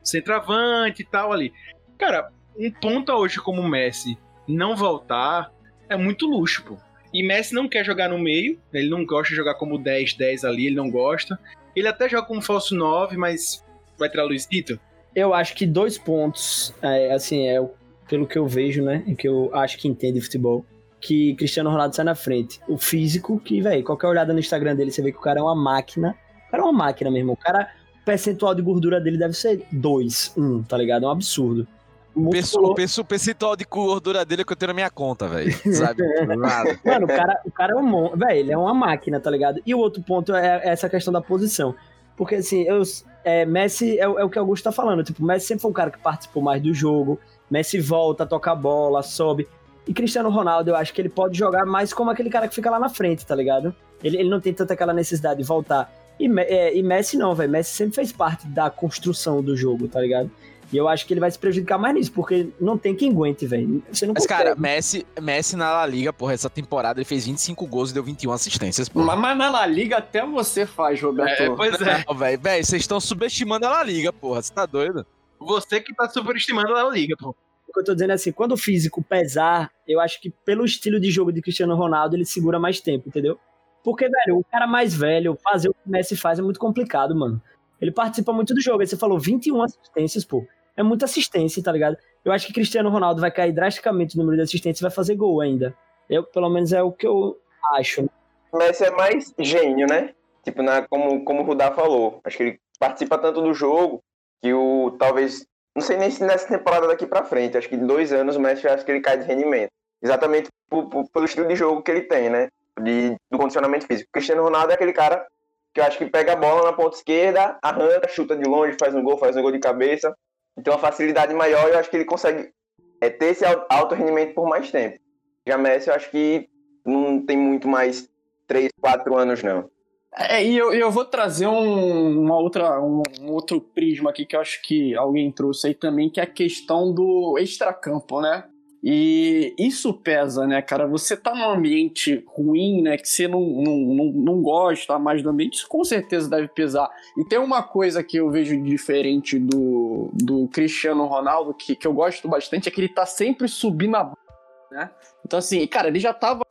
centroavante e tal ali. Cara, um ponta hoje como Messi não voltar é muito luxo, pô. E Messi não quer jogar no meio, ele não gosta de jogar como 10-10 ali, ele não gosta. Ele até joga como falso 9, mas vai tirar Luizito? Eu acho que dois pontos, é, assim, é pelo que eu vejo, né, que eu acho que entende futebol, que Cristiano Ronaldo sai na frente. O físico, que, velho, qualquer olhada no Instagram dele, você vê que o cara é uma máquina. O cara é uma máquina mesmo. O cara, o percentual de gordura dele deve ser 2, 1, um, tá ligado? É um absurdo. O, o percentual de gordura dele é que eu tenho na minha conta, velho. Sabe? Nada. Mano, o cara, o cara é um Velho, ele é uma máquina, tá ligado? E o outro ponto é essa questão da posição. Porque, assim, eu, é, Messi é, é, o que o Augusto tá falando. Tipo, Messi sempre foi um cara que participou mais do jogo. Messi volta, toca a bola, sobe. E Cristiano Ronaldo, eu acho que ele pode jogar mais como aquele cara que fica lá na frente, tá ligado? Ele, ele não tem tanta aquela necessidade de voltar. E, é, e Messi não, velho. Messi sempre fez parte da construção do jogo, tá ligado? E eu acho que ele vai se prejudicar mais nisso, porque não tem quem aguente, velho. Você não Mas, consegue. cara, Messi, Messi na La Liga, porra, essa temporada ele fez 25 gols e deu 21 assistências, porra. Mas, na La Liga até você faz, Roberto. É, pois é. Velho, velho, vocês estão subestimando a La Liga, porra. Você tá doido? Você que tá superestimando a La Liga, porra. O que eu tô dizendo é assim, quando o físico pesar, eu acho que pelo estilo de jogo de Cristiano Ronaldo, ele segura mais tempo, entendeu? Porque, velho, o cara mais velho, fazer o que o Messi faz é muito complicado, mano. Ele participa muito do jogo. Aí você falou 21 assistências, pô é muita assistência, tá ligado? Eu acho que Cristiano Ronaldo vai cair drasticamente no número de assistências e vai fazer gol ainda. Eu, pelo menos é o que eu acho. Messi é mais gênio, né? Tipo, na, como, como o Rudá falou. Acho que ele participa tanto do jogo que o talvez. Não sei nem se nessa temporada daqui pra frente. Acho que em dois anos o Messi acho que ele cai de rendimento. Exatamente por, por, pelo estilo de jogo que ele tem, né? De, do condicionamento físico. O Cristiano Ronaldo é aquele cara que eu acho que pega a bola na ponta esquerda, arranca, chuta de longe, faz um gol, faz um gol de cabeça tem uma facilidade maior eu acho que ele consegue é, ter esse alto rendimento por mais tempo. Já Messi, eu acho que não tem muito mais 3, 4 anos, não. É, e eu, eu vou trazer um, uma outra, um, um, outro prisma aqui que eu acho que alguém trouxe aí também, que é a questão do extracampo, né? E isso pesa, né, cara? Você tá num ambiente ruim, né? Que você não, não, não, não gosta mais do ambiente, isso com certeza deve pesar. E tem uma coisa que eu vejo diferente do, do Cristiano Ronaldo, que, que eu gosto bastante, é que ele tá sempre subindo a né? Então, assim, cara, ele já tava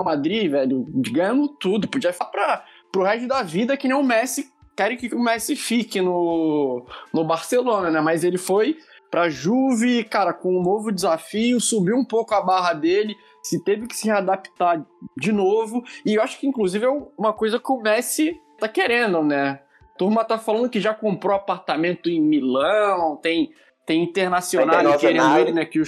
no Madrid, velho, ganhando tudo, podia ficar pra, pro resto da vida que nem o Messi. Querem que o Messi fique no, no Barcelona, né? Mas ele foi para Juve, cara, com um novo desafio, subiu um pouco a barra dele, se teve que se readaptar de novo, e eu acho que inclusive é uma coisa que o Messi tá querendo, né? A turma tá falando que já comprou apartamento em Milão, tem tem internacional querendo ele, né, que o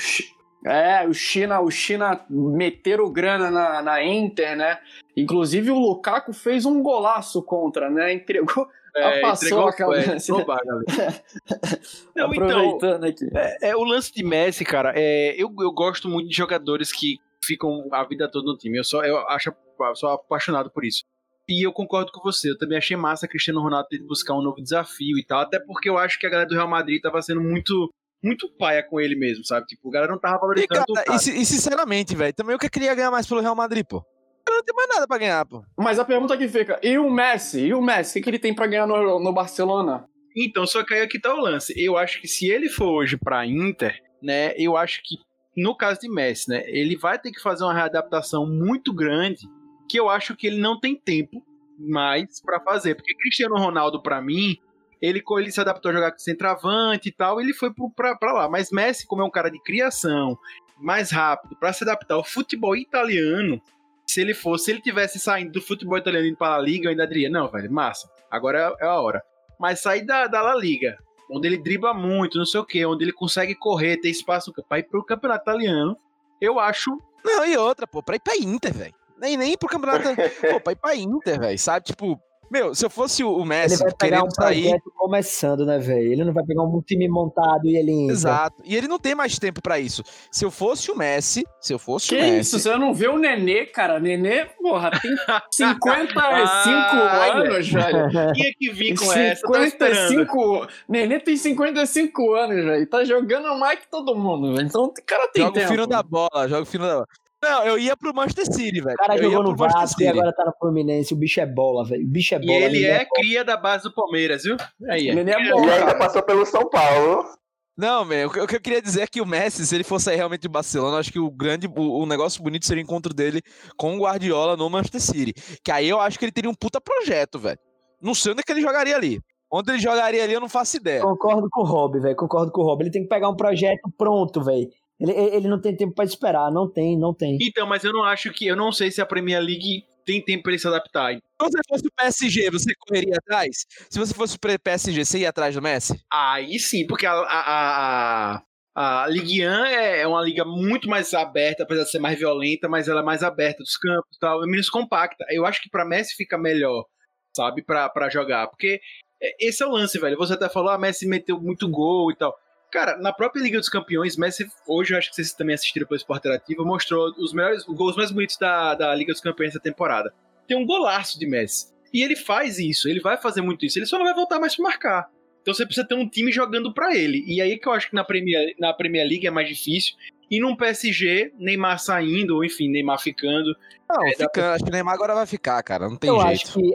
é, o China, o China meteram grana na, na Inter, né? Inclusive o Lukaku fez um golaço contra, né? Entregou, é, passou aquela. É, Não, Aproveitando então, aqui. É, é, o lance de Messi, cara. É, eu, eu gosto muito de jogadores que ficam a vida toda no time. Eu só eu acho sou apaixonado por isso. E eu concordo com você. Eu também achei massa Cristiano Ronaldo ter de buscar um novo desafio e tal. Até porque eu acho que a galera do Real Madrid tava sendo muito muito paia com ele mesmo, sabe? Tipo, o galera não tava E, valorizando cara, o cara. e, e sinceramente, velho, também eu que queria ganhar mais pelo Real Madrid, pô. Não tenho mais nada pra ganhar, pô. Mas a pergunta que fica, e o Messi? E o Messi? O que, que ele tem pra ganhar no, no Barcelona? Então, só que aí aqui tá o lance. Eu acho que se ele for hoje pra Inter, né, eu acho que no caso de Messi, né, ele vai ter que fazer uma readaptação muito grande, que eu acho que ele não tem tempo mais pra fazer, porque Cristiano Ronaldo pra mim, ele ele se adaptou a jogar com centroavante e tal, ele foi pro, pra, pra lá, mas Messi como é um cara de criação, mais rápido pra se adaptar ao futebol italiano, se ele fosse, se ele tivesse saindo do futebol italiano indo para a Liga, eu ainda diria, não, velho, massa, agora é a hora. Mas sair da, da La Liga, onde ele dribla muito, não sei o que, onde ele consegue correr, ter espaço para ir pro campeonato italiano, eu acho. Não, e outra, pô, pra ir pra Inter, velho. Nem, nem pro campeonato. pô, pra ir pra Inter, velho, sabe? Tipo, meu, se eu fosse o Ele Messi vai pegar um querendo sair. projeto começando, né, velho? Ele não vai pegar um time montado e ele entra. Exato. E ele não tem mais tempo pra isso. Se eu fosse o Messi, se eu fosse Que o Messi. isso? Você não vê o Nenê, cara? Nenê, porra, tem 55 Ai, anos, velho. Tinha que vir com essa, eu tava esperando. 55. Nenê tem 55 anos, velho. Tá jogando mais que todo mundo, velho. Então o cara tem Joga o tempo. fino da bola, joga o fino da bola. Não, eu ia pro Manchester City, velho. O cara eu jogou no Vasco e agora tá no Fluminense. O bicho é bola, velho. O bicho é E bola. ele ninguém é cria da base do Palmeiras, viu? Aí, é. É Cria- bom, E ainda cara. passou pelo São Paulo. Não, meu, o que- eu queria dizer é que o Messi, se ele fosse sair realmente de Barcelona, eu acho que o grande, o, o negócio bonito seria o encontro dele com o Guardiola no Manchester City. Que aí eu acho que ele teria um puta projeto, velho. Não sei onde é que ele jogaria ali. Onde ele jogaria ali, eu não faço ideia. Concordo com o Rob, velho. Concordo com o Rob. Ele tem que pegar um projeto pronto, velho. Ele, ele não tem tempo pra esperar. Não tem, não tem. Então, mas eu não acho que. Eu não sei se a Premier League tem tempo pra ele se adaptar. Se você fosse o PSG, você correria atrás? Se você fosse o PSG, você ia atrás do Messi? Aí sim, porque a, a, a, a Ligue 1 é, é uma liga muito mais aberta, apesar de ser mais violenta, mas ela é mais aberta dos campos e tal, é menos compacta. Eu acho que pra Messi fica melhor, sabe, pra, pra jogar. Porque esse é o lance, velho. Você até falou, ah, Messi meteu muito gol e tal. Cara, na própria Liga dos Campeões, Messi, hoje eu acho que vocês também assistiram pelo Esporte Interativo, mostrou os melhores os gols mais bonitos da, da Liga dos Campeões da temporada. Tem um golaço de Messi. E ele faz isso, ele vai fazer muito isso. Ele só não vai voltar mais pra marcar. Então você precisa ter um time jogando pra ele. E aí que eu acho que na Premier, na Premier League é mais difícil. E num PSG, Neymar saindo, ou enfim, Neymar ficando. Não, É, fica, acho que o Neymar agora vai ficar, cara. Não tem eu jeito. acho que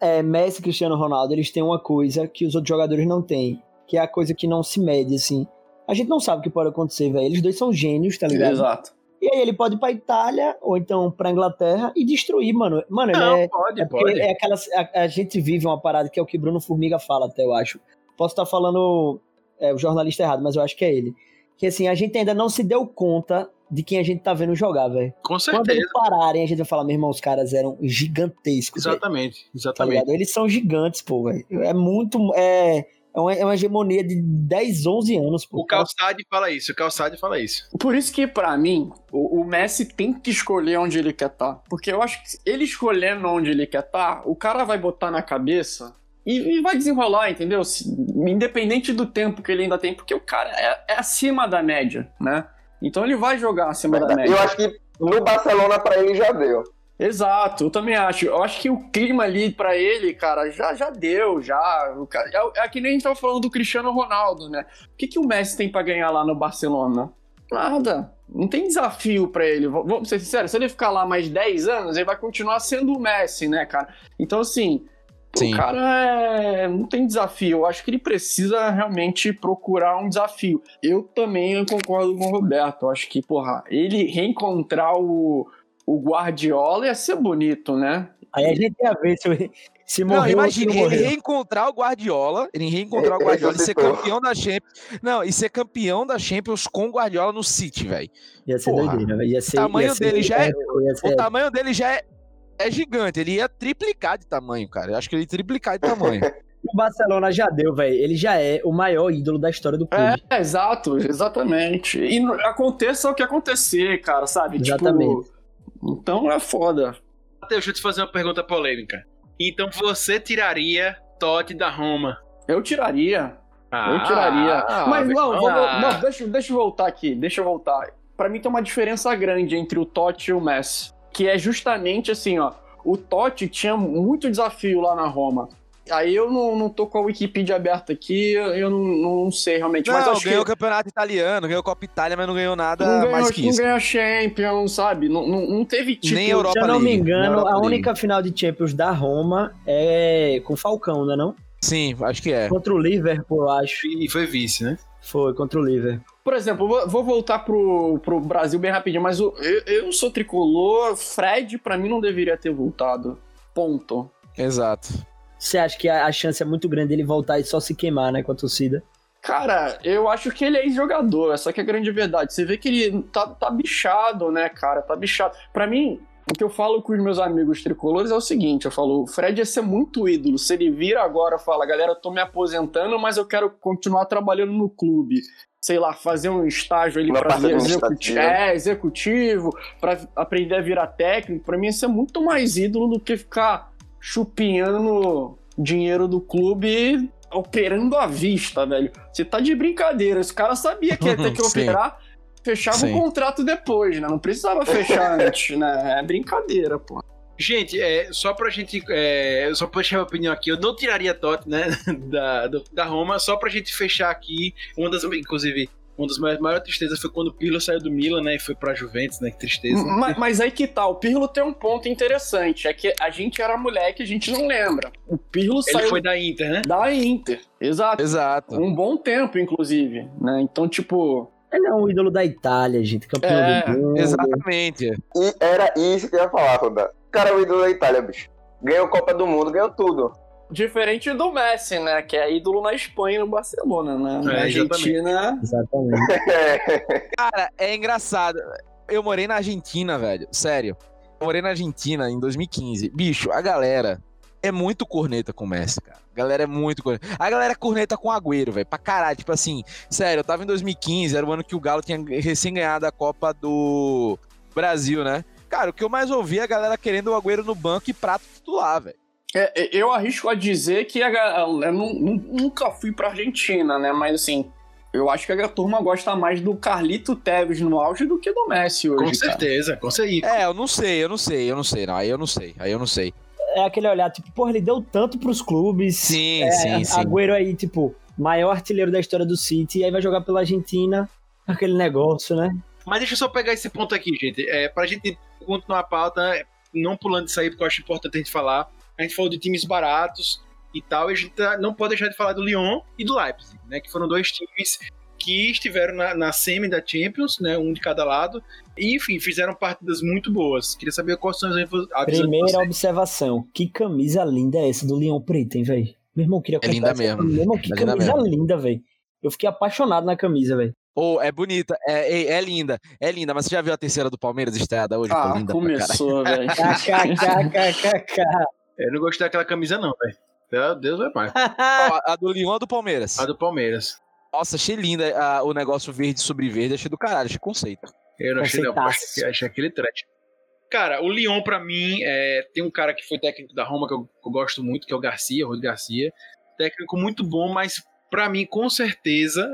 é, Messi e Cristiano Ronaldo, eles têm uma coisa que os outros jogadores não têm. Que é a coisa que não se mede, assim. A gente não sabe o que pode acontecer, velho. Eles dois são gênios, tá ligado? Exato. E aí ele pode ir pra Itália, ou então pra Inglaterra, e destruir, mano. Mano, ele Não, é... pode, É porque pode. é aquela, a, a gente vive uma parada que é o que Bruno Formiga fala, até eu acho. Posso estar falando é, o jornalista errado, mas eu acho que é ele. Que assim, a gente ainda não se deu conta de quem a gente tá vendo jogar, velho. Com Quando certeza. eles pararem, a gente vai falar, meu irmão, os caras eram gigantescos. Exatamente, Tá exatamente. ligado? Eles são gigantes, pô, velho. É muito. É, é, uma, é uma hegemonia de 10, 11 anos, pô. O Calçade fala isso, o Calçade fala isso. Por isso que, pra mim, o, o Messi tem que escolher onde ele quer estar. Porque eu acho que ele escolhendo onde ele quer estar, o cara vai botar na cabeça e, e vai desenrolar, entendeu? Se- independente do tempo que ele ainda tem, porque o cara é, é acima da média, né? Então ele vai jogar acima da média. Eu acho que no Barcelona pra ele já deu. Exato, eu também acho. Eu acho que o clima ali pra ele, cara, já, já deu, já. Cara, é, é que nem a gente tava falando do Cristiano Ronaldo, né? O que, que o Messi tem pra ganhar lá no Barcelona? Nada. Não tem desafio pra ele. Vamos ser sinceros, se ele ficar lá mais 10 anos, ele vai continuar sendo o Messi, né, cara? Então, assim, Sim. o cara é... não tem desafio. Eu acho que ele precisa realmente procurar um desafio. Eu também concordo com o Roberto. Eu acho que, porra, ele reencontrar o, o Guardiola ia ser bonito, né? Aí a gente tem a ver se, se morreu Não, não ele morreu. reencontrar o Guardiola, ele reencontrar o Ele Guardiola e ser campeão da Champions. Não, e ser campeão da Champions com o Guardiola no City, velho. Ia ser Porra, doideira, velho. Ia ser, tamanho ia ser, dele já é- ia ser- O tamanho dele já é, é gigante, ele ia triplicar de tamanho, cara. Eu acho que ele ia triplicar de tamanho. O Barcelona já deu, velho. Ele já é o maior ídolo da história do clube. É, exato, exatamente. E aconteça o que acontecer, cara, sabe? Exatamente. Tipo, então é foda. Deixa eu te fazer uma pergunta polêmica. Então você tiraria Totti da Roma? Eu tiraria. Ah, Eu tiraria. ah, Mas não, ah. vamos- não, deixa, deixa eu voltar aqui, deixa eu voltar. Pra mim tem uma diferença grande entre o Totti e o Messi. Que é justamente assim, ó. O Totti tinha muito desafio lá na Roma. Aí eu não, não tô com a Wikipedia aberta aqui, eu não, não sei realmente. Não, mas acho ganhou que o campeonato italiano, ganhou a Copa Itália, mas não ganhou nada não ganhou, mais que não isso. ganhou Champions, sabe? Não, não, não teve título. Nem Europa Se eu não me League, engano, na Europa a League. única final de Champions da Roma é com o Falcão, não é não? Sim, acho que é. Contra o Liverpool, eu acho. E foi vice, né? Foi, contra o Liverpool. Por exemplo, vou, voltar pro, pro Brasil bem rapidinho, mas eu, eu sou tricolor, Fred pra mim não deveria ter voltado. Ponto. Exato. Você acha que a, a chance é muito grande dele voltar e só se queimar, né, com a torcida? Cara, eu acho que ele é ex-jogador, essa que é a grande verdade. Você vê que ele tá, tá bichado, né, cara? Tá bichado. Pra mim, o que eu falo com os meus amigos tricolores é o seguinte: eu falo, o Fred ia ser muito ídolo. Se ele vira agora e fala, galera, eu tô me aposentando, mas eu quero continuar trabalhando no clube. Sei lá, fazer um estágio ali parte ver executivo, é, executivo, pra aprender a virar técnico. Pra mim, ia ser muito mais ídolo do que ficar chupinhando dinheiro do clube operando à vista, velho. Você tá de brincadeira. Esse cara sabia que ia ter que operar, fechava Sim. o contrato depois, né? Não precisava fechar antes, né? É brincadeira, pô. Gente, é, só pra gente. É, só pra deixar minha opinião aqui, eu não tiraria Totti, né? Da, do- da Roma, só pra gente fechar aqui. Uma das. Inclusive, uma das maiores, maiores tristezas foi quando o Pirlo saiu do Milan, né? E foi pra Juventus, né? Que tristeza. Mas, mas aí que tá, o Pirlo tem um ponto interessante. É que a gente era moleque, a gente não lembra. O Pirlo Ele saiu foi da Inter, né? da Inter. Exato. Exato. Um bom tempo, inclusive. Né? Então, tipo. Ele é um ídolo da Itália, gente, campeão É, do mundo. Exatamente. E era isso que eu ia falar, Roda. O cara é o ídolo da Itália, bicho. Ganhou Copa do Mundo, ganhou tudo. Diferente do Messi, né? Que é ídolo na Espanha e no Barcelona, né? Na É, Argentina. Exatamente. Cara, é engraçado. Eu morei na Argentina, velho. Sério. Eu morei na Argentina em 2015. Bicho, a galera é muito corneta com o Messi, cara. A galera é muito corneta. A galera é corneta com o Agüero, velho. Pra caralho. Tipo assim, sério, eu tava em 2015, era o ano que o Galo tinha recém ganhado a Copa do Brasil, né? Cara, o que eu mais ouvi é a galera querendo o Agüero no banco e prato titular, velho. É, é, eu arrisco a dizer que a, eu nu- nu- nunca fui pra Argentina, né? Mas assim, eu acho que a turma gosta mais do Carlito Tevez no auge do que do Messi hoje. Com cara. certeza, com certeza. É, eu não sei, eu não sei, eu não sei. Não, aí eu não sei, aí eu não sei. É aquele olhar, tipo, porra, ele deu tanto pros clubes. Sim, É, sim, sim. Agüero aí, tipo, maior artilheiro da história do City, e aí vai jogar pela Argentina, aquele negócio, né? Mas deixa eu só pegar esse ponto aqui, gente. É, pra gente continuar a pauta, né, não pulando isso aí, porque eu acho importante a gente falar. A gente falou de times baratos e tal, e a gente tá- não pode deixar de falar do Lyon e do Leipzig, né? Que foram dois times que estiveram na, na semi da Champions, né? Um de cada lado. E, enfim, fizeram partidas muito boas. Queria saber quais são as a Primeira observação. Que camisa linda é essa do Leão Preto, hein, velho? Meu irmão, queria É linda essa mesmo. camisa. Meu irmão, que É linda camisa mesmo. linda, velho. Eu fiquei apaixonado na camisa, velho. Ô, é bonita, é, é, é linda, é linda, mas você já viu a terceira do Palmeiras estreada hoje? Pô, Ah, linda começou, velho. KKKKK. Eu não gostei daquela camisa, não, velho. Deus, é mais. Ó, a do Lyon ou a do Palmeiras? A do Palmeiras. Nossa, achei linda ah, o negócio verde sobre verde, achei do caralho, achei conceito. Eu não achei, não. Achei, achei aquele trash. Cara, o Lyon, pra mim, é, tem um cara que foi técnico da Roma que eu, que eu gosto muito, que é o Garcia, o Rodrigo Garcia. Técnico muito bom, mas pra mim, com certeza,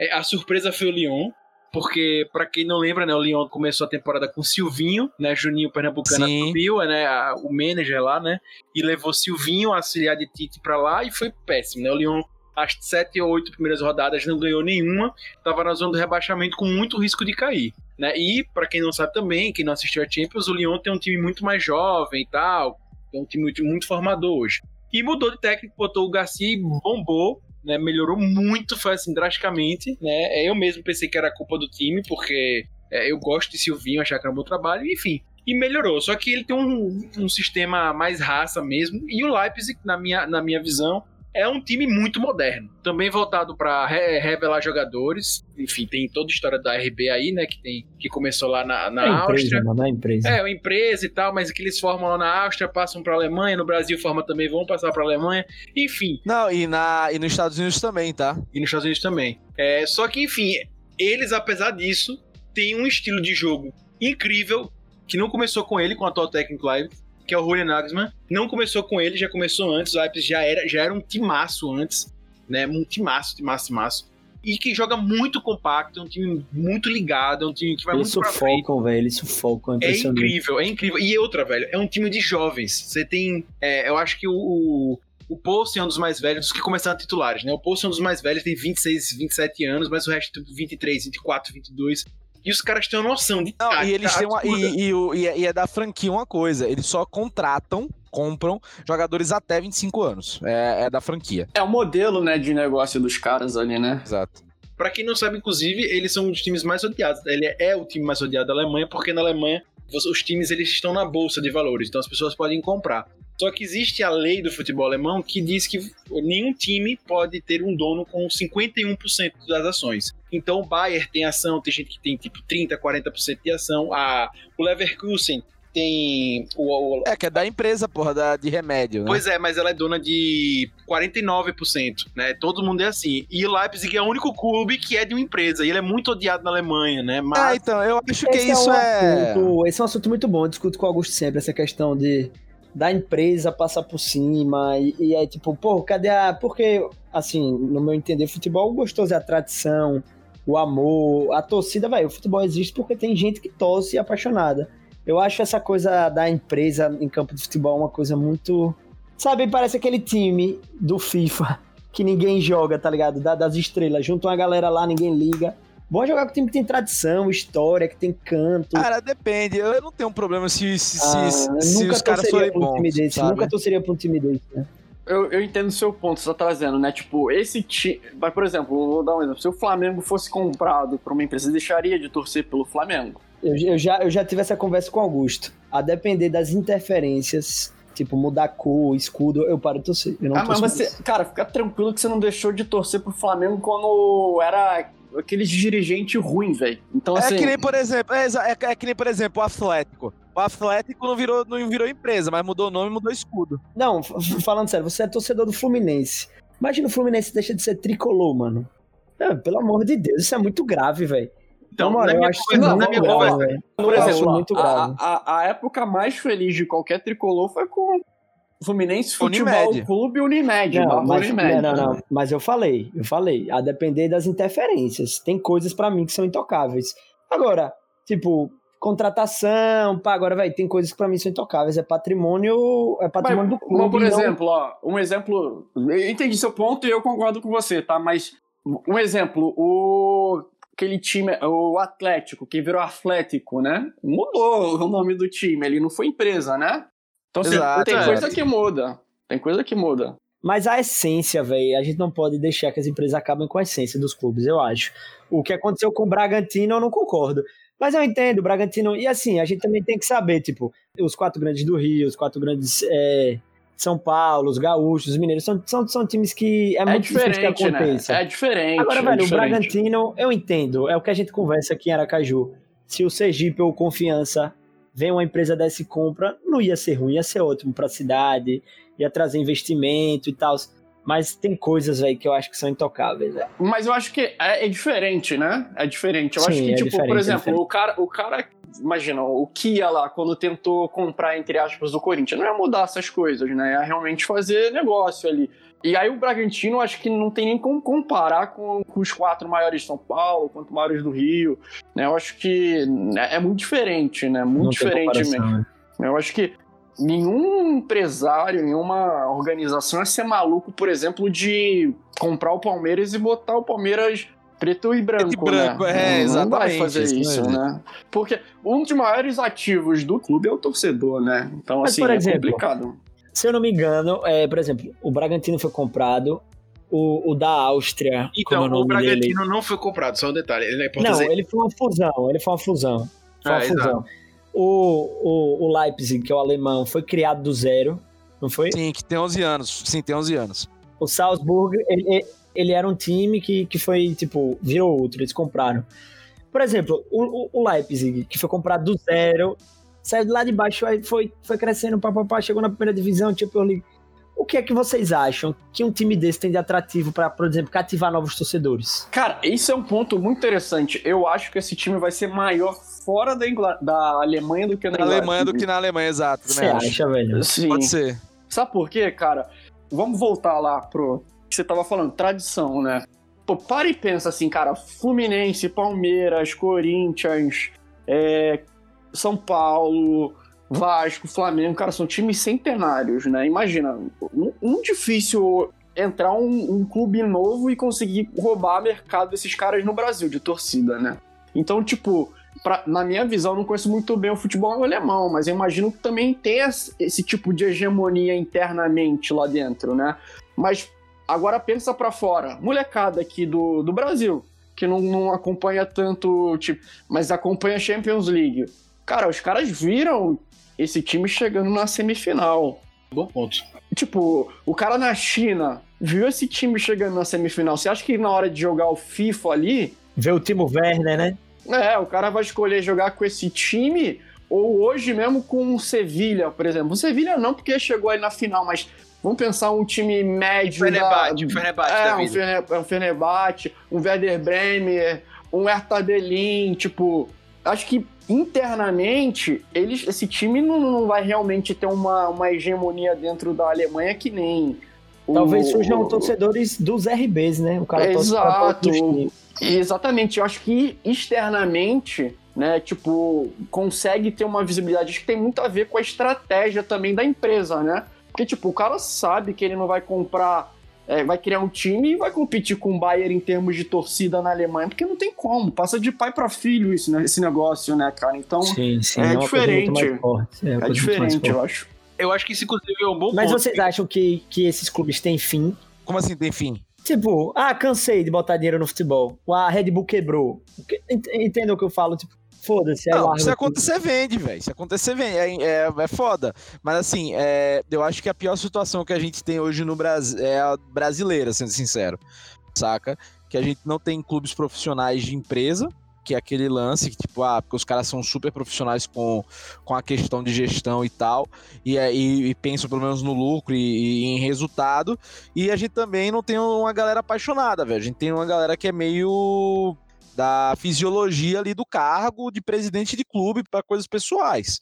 é, a surpresa foi o Lyon. Porque, pra quem não lembra, né, o Lyon começou a temporada com Silvinho, né? Juninho Pernambucano Sim. assumiu, né? a- o manager lá, né? E levou Silvinho, auxiliar de Tite, pra lá e foi péssimo, né? O Lyon, as sete ou oito primeiras rodadas, não ganhou nenhuma estava na zona do rebaixamento com muito risco de cair. Né? E, para quem não sabe também, quem não assistiu a Champions, o Lyon tem um time muito mais jovem e tal, tem um time muito, muito formador hoje. E mudou de técnico, botou o Garcia e bombou, né? melhorou muito, foi assim, drasticamente. Né? Eu mesmo pensei que era culpa do time, porque é, eu gosto de Silvinho, achar que era um bom trabalho, enfim. E melhorou, só que ele tem um, um sistema mais raça mesmo. E o Leipzig, na minha, na minha visão, é um time muito moderno. Também voltado para revelar jogadores. Enfim, tem toda a história da RB aí, né? Que, tem, que começou lá na, na É empresa, Áustria. mano, é empresa. É, uma empresa e tal, mas que eles formam lá na Áustria, passam para Alemanha, no Brasil forma também, vão passar para Alemanha. Enfim, Não, e, na, e nos Estados Unidos também, tá? e nos Estados Unidos também. É, só que, enfim, eles, apesar disso, têm um estilo de jogo incrível, que não começou com ele, com o atual técnico live, que é o Julian Nagelsmann. Não começou com ele, já começou antes, o Leipzig já era, já era um timaço antes, né? Um timaço, timaço, timaço. E que joga muito compacto, é um time muito ligado, é um time que vai Eles muito pra frente. sufocam, velho. Eles sufocam. É É incrível, é incrível. E outra, velho, é um time de jovens. Você tem. é, eu acho que o, o, o Post é um dos mais velhos dos que começaram titulares, né? O Post é um dos mais velhos, tem 26, 27 anos, mas o resto tem 23, 24, 22. E os caras têm uma noção de Não, tática e eles têm uma. E, e, e é, e é da franquia uma coisa: eles só contratam, compram jogadores até 25 anos. É, é da franquia. É o modelo, né, de negócio dos caras ali, né? Exato. Pra quem não sabe, inclusive, eles são um dos times mais odiados. Ele é o time mais odiado da Alemanha, porque na Alemanha os os times eles estão na bolsa de valores, então as pessoas podem comprar. Só que existe a lei do futebol alemão que diz que nenhum time pode ter um dono com 51% das ações. Então o Bayern tem ação, tem gente que tem tipo 30, 40% de ação. A, o Leverkusen tem o, o- É, que é da empresa, porra, da, de remédio. Né? Pois é, mas ela é dona de 49%, né? Todo mundo é assim. E o Leipzig é o único clube que é de uma empresa. E ele é muito odiado na Alemanha, né? Ah, Mas então, eu acho que Esse isso um é. assunto- esse é um assunto muito bom, eu discuto com o Augusto sempre, essa questão de da empresa passar por cima e, e é tipo, pô, cadê a... Porque, assim, no meu entender, futebol gostoso é a tradição, o amor, a torcida, vai, o futebol existe porque tem gente que torce e apaixonada. Eu acho essa coisa da empresa em campo de futebol uma coisa muito... Sabe, parece aquele time do FIFA que ninguém joga, tá ligado? Da- das estrelas, junta uma galera lá, ninguém liga. Bom é jogar com time que tem tradição, história, que tem canto. Cara, depende. Eu não tenho um problema se, se, Ah, se, eu se os caras forem um time bons. desse. sabe? Nunca torceria pra um time desse, né? Eu, eu entendo o seu ponto, você tá trazendo, né? Tipo, esse time. Mas, por exemplo, vou dar um exemplo. Se o Flamengo fosse comprado por uma empresa, você deixaria de torcer pelo Flamengo. Eu, eu já, eu já tive essa conversa com o Augusto. A depender das interferências, tipo, mudar cor, escudo, eu paro de torcer. Eu não Ah, mas você. Cara, fica tranquilo que você não deixou de torcer pro Flamengo quando era aqueles dirigente ruim, velho. Então, É assim. que nem, por exemplo, é, é, é que nem, por exemplo, o Atlético. O Atlético não virou, não virou empresa, mas mudou o nome e mudou escudo. Não, falando sério, você é torcedor do Fluminense. Imagina o Fluminense deixa de ser tricolor, mano. É, pelo amor de Deus, isso é muito grave, velho. então, moral, na eu acho conversa, não, na muito minha lá. conversa, grave. Por exemplo, a, grave. a, a época mais feliz de qualquer tricolor foi com Fluminense Futebol Unimed. Clube Unimed. Não, Barra mas, Unimed. não, não, não. Mas eu falei, eu falei, a depender das interferências. Tem coisas pra mim que são intocáveis. Agora, tipo, contratação, pá, agora, vai, tem coisas que pra mim são intocáveis. É patrimônio, é patrimônio do clube. Mas, por não- exemplo, ó, um exemplo. Eu entendi seu ponto e eu concordo com você, tá? Mas um exemplo, o aquele time, o Atlético, que virou Atlético, né? Mudou o nome do time, ele não foi empresa, né? Então assim, Exato, tem é. coisa que muda. Tem coisa que muda. Mas a essência, velho, a gente não pode deixar que as empresas acabem com a essência dos clubes, eu acho. O que aconteceu com o Bragantino, eu não concordo. Mas eu entendo, o Bragantino. E assim, a gente também tem que saber, tipo, os quatro grandes do Rio, os quatro grandes. é, São Paulo, os gaúchos, os mineiros, são, são, são times que é, É, muito difícil que diferente, né? aconteça. É diferente. Agora, é velho, o diferente. Bragantino, eu entendo, é o que a gente conversa aqui em Aracaju. Se o Sergipe ou Confiança vem uma empresa dessa e compra, não ia ser ruim, ia ser ótimo pra cidade, ia trazer investimento e tal. Mas tem coisas, velho, que eu acho que são intocáveis, velho. Mas eu acho que é, é diferente, né? É diferente. Eu Sim, acho que, é tipo, por é exemplo, diferente. o cara, o cara. Imagina, o Kia lá, quando tentou comprar, entre aspas, o Corinthians, não ia mudar essas coisas, né? Ia realmente fazer negócio ali. E aí o Bragantino, acho que não tem nem como comparar com, com os quatro maiores de São Paulo, quanto maiores do Rio. Né? Eu acho que é, é muito diferente, né? Muito Não diferente mesmo. né? Eu acho que nenhum empresário, nenhuma organização ia ser maluco, por exemplo, de comprar o Palmeiras e botar o Palmeiras preto e branco, e branco, né? é, Não vai exatamente, fazer isso isso, mesmo. né? Porque um dos maiores ativos do clube é o torcedor, né? Então, Mas, assim, por é exemplo, complicado. Se eu não me engano, é, por exemplo, o Bragantino foi comprado, o, o da Áustria, Então, como é o o nome dele? Bragantino não foi comprado, só um detalhe. Ele é importante Não, dizer. ele foi uma fusão, ele foi uma fusão. Foi uma Ah, fusão. O, o, o Leipzig, que é o alemão, foi criado do zero, não foi? Sim, que tem 11 anos. Sim, tem 11 anos. O Salzburg, ele, ele era um time que, que foi, tipo, virou outro, eles compraram. Por exemplo, o- o Leipzig, que foi comprado do zero, saiu de lá de baixo, aí foi, foi crescendo, pá, pá, pá, chegou na primeira divisão, Champions League. O que é que vocês acham que um time desse tem de atrativo para, por exemplo, cativar novos torcedores? Cara, isso é um ponto muito interessante. Eu acho que esse time vai ser maior fora da, Ingla- da Alemanha do que na, Na Alemanha do que na Alemanha, exato. Você acho. acha, velho? Sim. Pode ser. Sabe por quê, cara? Vamos voltar lá pro que você tava falando, tradição, né? Pô, para e pensa assim, cara, Fluminense, Palmeiras, Corinthians, é, São Paulo, Vasco, Flamengo, cara, são times centenários, né? Imagina, um difícil entrar um, um, clube novo e conseguir roubar mercado desses caras no Brasil, de torcida, né? Então, tipo, pra, na minha visão, eu não conheço muito bem o futebol alemão, mas eu imagino que também tem esse tipo de hegemonia internamente lá dentro, né? Mas agora pensa para fora, molecada aqui do, do Brasil, que não, não acompanha tanto, tipo, mas acompanha a Champions League. Cara, os caras viram esse time chegando na semifinal. Bom ponto. Tipo, o cara na China viu esse time chegando na semifinal. Você acha que na hora de jogar o FIFA ali. Vê o Timo Werner, né? É, o cara vai escolher jogar com esse time ou hoje mesmo com o Sevilha, por exemplo. O Sevilha não, porque chegou aí na final, mas vamos pensar um time médio. Fenerbahçe, da... Fenerbahçe é, da vida. um Fenerbahçe, um Werder Bremer, um Hertha Berlin, tipo, acho que internamente eles, esse time não, não vai realmente ter uma, uma hegemonia dentro da Alemanha que nem Talvez surjam torcedores dos RBs, né? O cara Exato. Exatamente. Eu acho que externamente, né, tipo, consegue ter uma visibilidade. Acho que tem muito a ver com a estratégia também da empresa, né? Porque, tipo, o cara sabe que ele não vai comprar é, vai criar um time e vai competir com o Bayern em termos de torcida na Alemanha, porque não tem como, passa de pai para filho isso, né, esse negócio, né, cara? Então sim, sim, é, é, diferente. É, é diferente, eu acho. Eu acho que isso, inclusive, é um bom Mas ponto. vocês acham que, que esses clubes têm fim? Como assim tem fim? Tipo, ah, cansei de botar dinheiro no futebol. A Red Bull quebrou. Entendeu o que eu falo? Tipo, Foda-se. Não, se acontecer, vende, velho. Se acontecer, vende. É, é, é, foda. Mas assim, é, eu acho que a pior situação que a gente tem hoje no Brasil é a brasileira, sendo sincero. Saca? Que a gente não tem clubes profissionais de empresa, que é aquele lance que, tipo, ah, porque os caras são super profissionais com, com a questão de gestão e tal, e, e, e pensam pelo menos no lucro e, e, em resultado, e a gente também não tem uma galera apaixonada, velho. A gente tem uma galera que é meio da fisiologia ali do cargo de presidente de clube para coisas pessoais.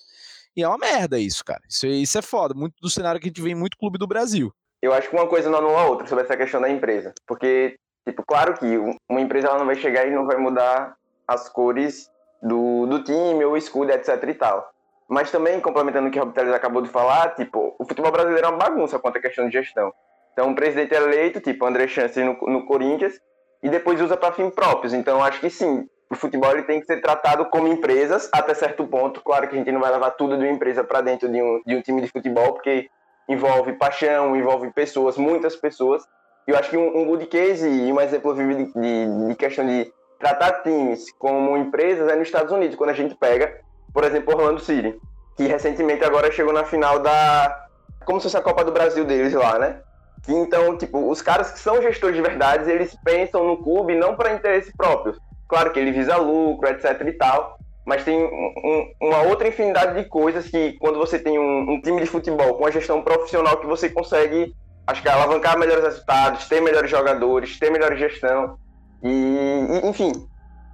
E é uma merda isso, cara. Isso, isso é foda. Muito do cenário que a gente vê em muito clube do Brasil. Eu acho que uma coisa não anula a outra sobre essa questão da empresa. Porque, tipo, claro que uma empresa ela não vai chegar e não vai mudar as cores do, do time, ou o escudo, etc e tal. Mas também, complementando o que o Rob acabou de falar, tipo, o futebol brasileiro é uma bagunça quanto à questão de gestão. Então, um presidente eleito, tipo André Chance no, no Corinthians, e depois usa para fins próprios. Então, acho que sim, o futebol ele tem que ser tratado como empresas até certo ponto. Claro que a gente não vai levar tudo de uma empresa para dentro de um, de um time de futebol, porque envolve paixão, envolve pessoas, muitas pessoas. Eu acho que um, um good case e um exemplo vivo de, de, de, questão de tratar times como empresas é nos Estados Unidos, quando a gente pega, por exemplo, Orlando City, que recentemente agora chegou na final da. Como se fosse a Copa do Brasil deles lá, né? Então, tipo, os caras que são gestores de verdade, eles pensam no clube não para interesse próprio. Claro que ele visa lucro, etc e tal, mas tem um, uma outra infinidade de coisas que quando você tem um, um, time de futebol com uma gestão profissional que você consegue, acho que alavancar melhores resultados, ter melhores jogadores, ter melhor gestão e, enfim,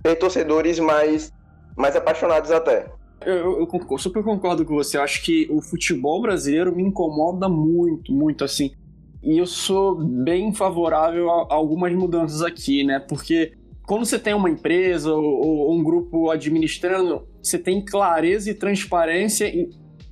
ter torcedores mais, mais apaixonados até. Eu, eu, eu, super concordo com você. Eu acho que o futebol brasileiro me incomoda muito, muito assim. E eu sou bem favorável a algumas mudanças aqui, né? Porque quando você tem uma empresa ou, ou um grupo administrando, você tem clareza e transparência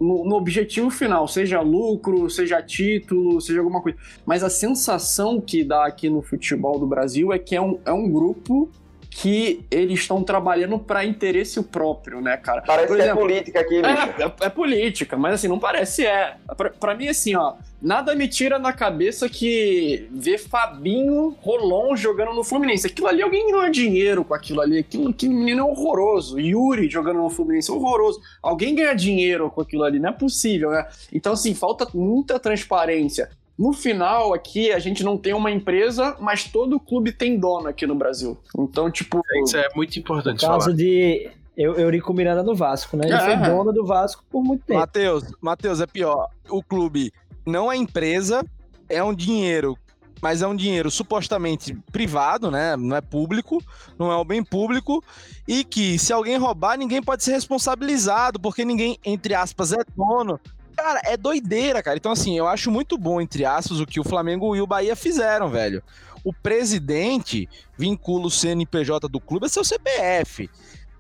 no, no, objetivo final, seja lucro, seja título, seja alguma coisa. Mas a sensação que dá aqui no futebol do Brasil é que é um, é um grupo que eles estão trabalhando para interesse próprio, né, cara? Parece Por exemplo, que é política aqui, bicho. É, é, é, política, mas assim, não parece é. Pra, mim, assim, ó, nada me tira na cabeça que ver Fabinho Rolon jogando no Fluminense. Aquilo ali, alguém ganhou dinheiro com aquilo ali. Aquilo, aquele menino é horroroso. Yuri jogando no Fluminense, horroroso. Alguém ganha dinheiro com aquilo ali, não é possível, né? Então, assim, falta muita transparência. No final, aqui, a gente não tem uma empresa, mas todo clube tem dono aqui no Brasil. Então, tipo. Isso é muito importante. No caso falar. de Eurico Miranda no Vasco, né? Ele é. foi dono do Vasco por muito tempo. Matheus, Matheus, é pior. O clube não é empresa, é um dinheiro, mas é um dinheiro supostamente privado, né? Não é público, não é um bem público, e que se alguém roubar, ninguém pode ser responsabilizado, porque ninguém, entre aspas, é dono. Cara, é doideira, cara. Então, assim, eu acho muito bom, entre aspas, o que o Flamengo e o Bahia fizeram, velho. O presidente vincula o CNPJ do clube a seu CPF.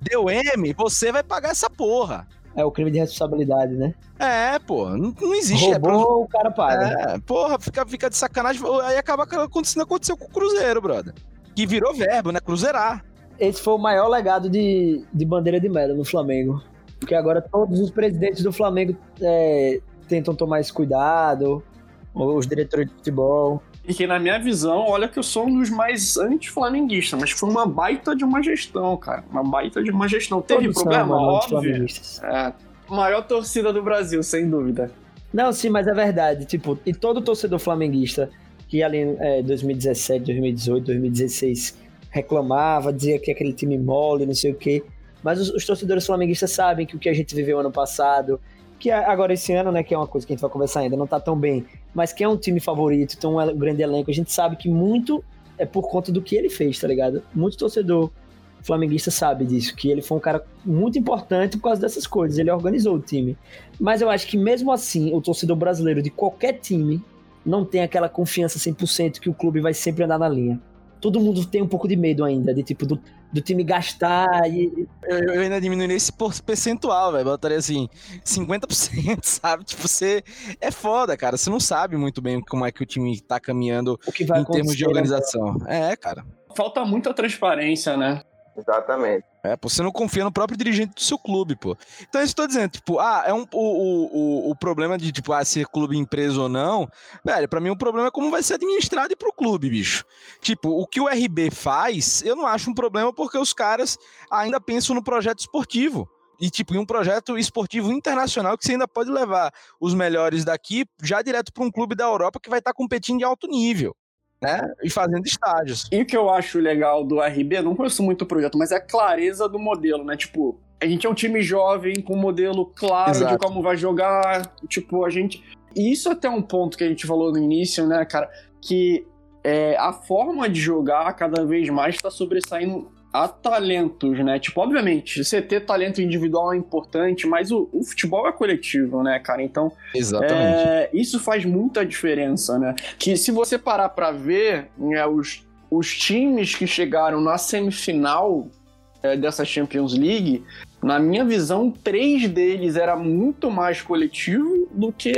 Deu M, você vai pagar essa porra. É o crime de responsabilidade, né? É, pô, não, não existe. Roubou, é pra- o cara paga. É, porra, fica, fica de sacanagem. Aí acaba acontecendo, aconteceu com o Cruzeiro, brother. Que virou verbo, né? Cruzeirar. Esse foi o maior legado de, de bandeira de merda no Flamengo. Porque agora todos os presidentes do Flamengo é, tentam tomar esse cuidado, os diretores de futebol. E que na minha visão, olha que eu sou um dos mais anti-flamenguistas, mas foi uma baita de uma gestão, cara. Uma baita de uma gestão. Teve Todos são problema? Óbvio. É, maior torcida do Brasil, sem dúvida. Não, sim, mas é verdade. Tipo, e todo torcedor flamenguista que ali em é, 2017, 2018, 2016 reclamava, dizia que aquele time mole, não sei o quê. Mas os, os torcedores flamenguistas sabem que o que a gente viveu ano passado, que agora esse ano, né, que é uma coisa que a gente vai conversar ainda, não tá tão bem, mas que é um time favorito, tem um grande elenco, a gente sabe que muito é por conta do que ele fez, tá ligado? Muito torcedor flamenguista sabe disso, que ele foi um cara muito importante por causa dessas coisas, ele organizou o time. Mas eu acho que mesmo assim, o torcedor brasileiro de qualquer time não tem aquela confiança 100% que o clube vai sempre andar na linha. Todo mundo tem um pouco de medo ainda, de tipo, do, do time gastar e... Eu, eu ainda diminuiria esse percentual, velho. Botaria assim, 50%, sabe? Tipo, você. É foda, cara. Você não sabe muito bem como é que o time tá caminhando o que vai em termos de né? organização. É, cara. Falta muita transparência, né? Exatamente. É, pô, você não confia no próprio dirigente do seu clube, pô. Então, isso que eu tô dizendo, tipo, ah, é um, o, o, o, problema de, tipo, ah, ser clube empresa ou não, velho, pra mim o problema é como vai ser administrado e pro clube, bicho. Tipo, o que o RB faz, eu não acho um problema porque os caras ainda pensam no projeto esportivo. E, tipo, em um projeto esportivo internacional que você ainda pode levar os melhores daqui já direto pra um clube da Europa que vai estar competindo de alto nível, né? E fazendo estágios. E o que eu acho legal do RB, não conheço muito o projeto, mas é a clareza do modelo, né? Tipo, a gente é um time jovem com um modelo claro de Exato. como vai jogar. Tipo, a gente. E isso até um ponto que a gente falou no início, né, cara? Que é, a forma de jogar cada vez mais está sobressaindo a talentos, né? Tipo, obviamente, você ter talento individual é importante, mas o, o futebol é coletivo, né, cara? Então, Exatamente. é, isso faz muita diferença, né? Que se você parar pra ver, né, os, os times que chegaram na semifinal é, dessa Champions League, na minha visão, três deles era muito mais coletivo do que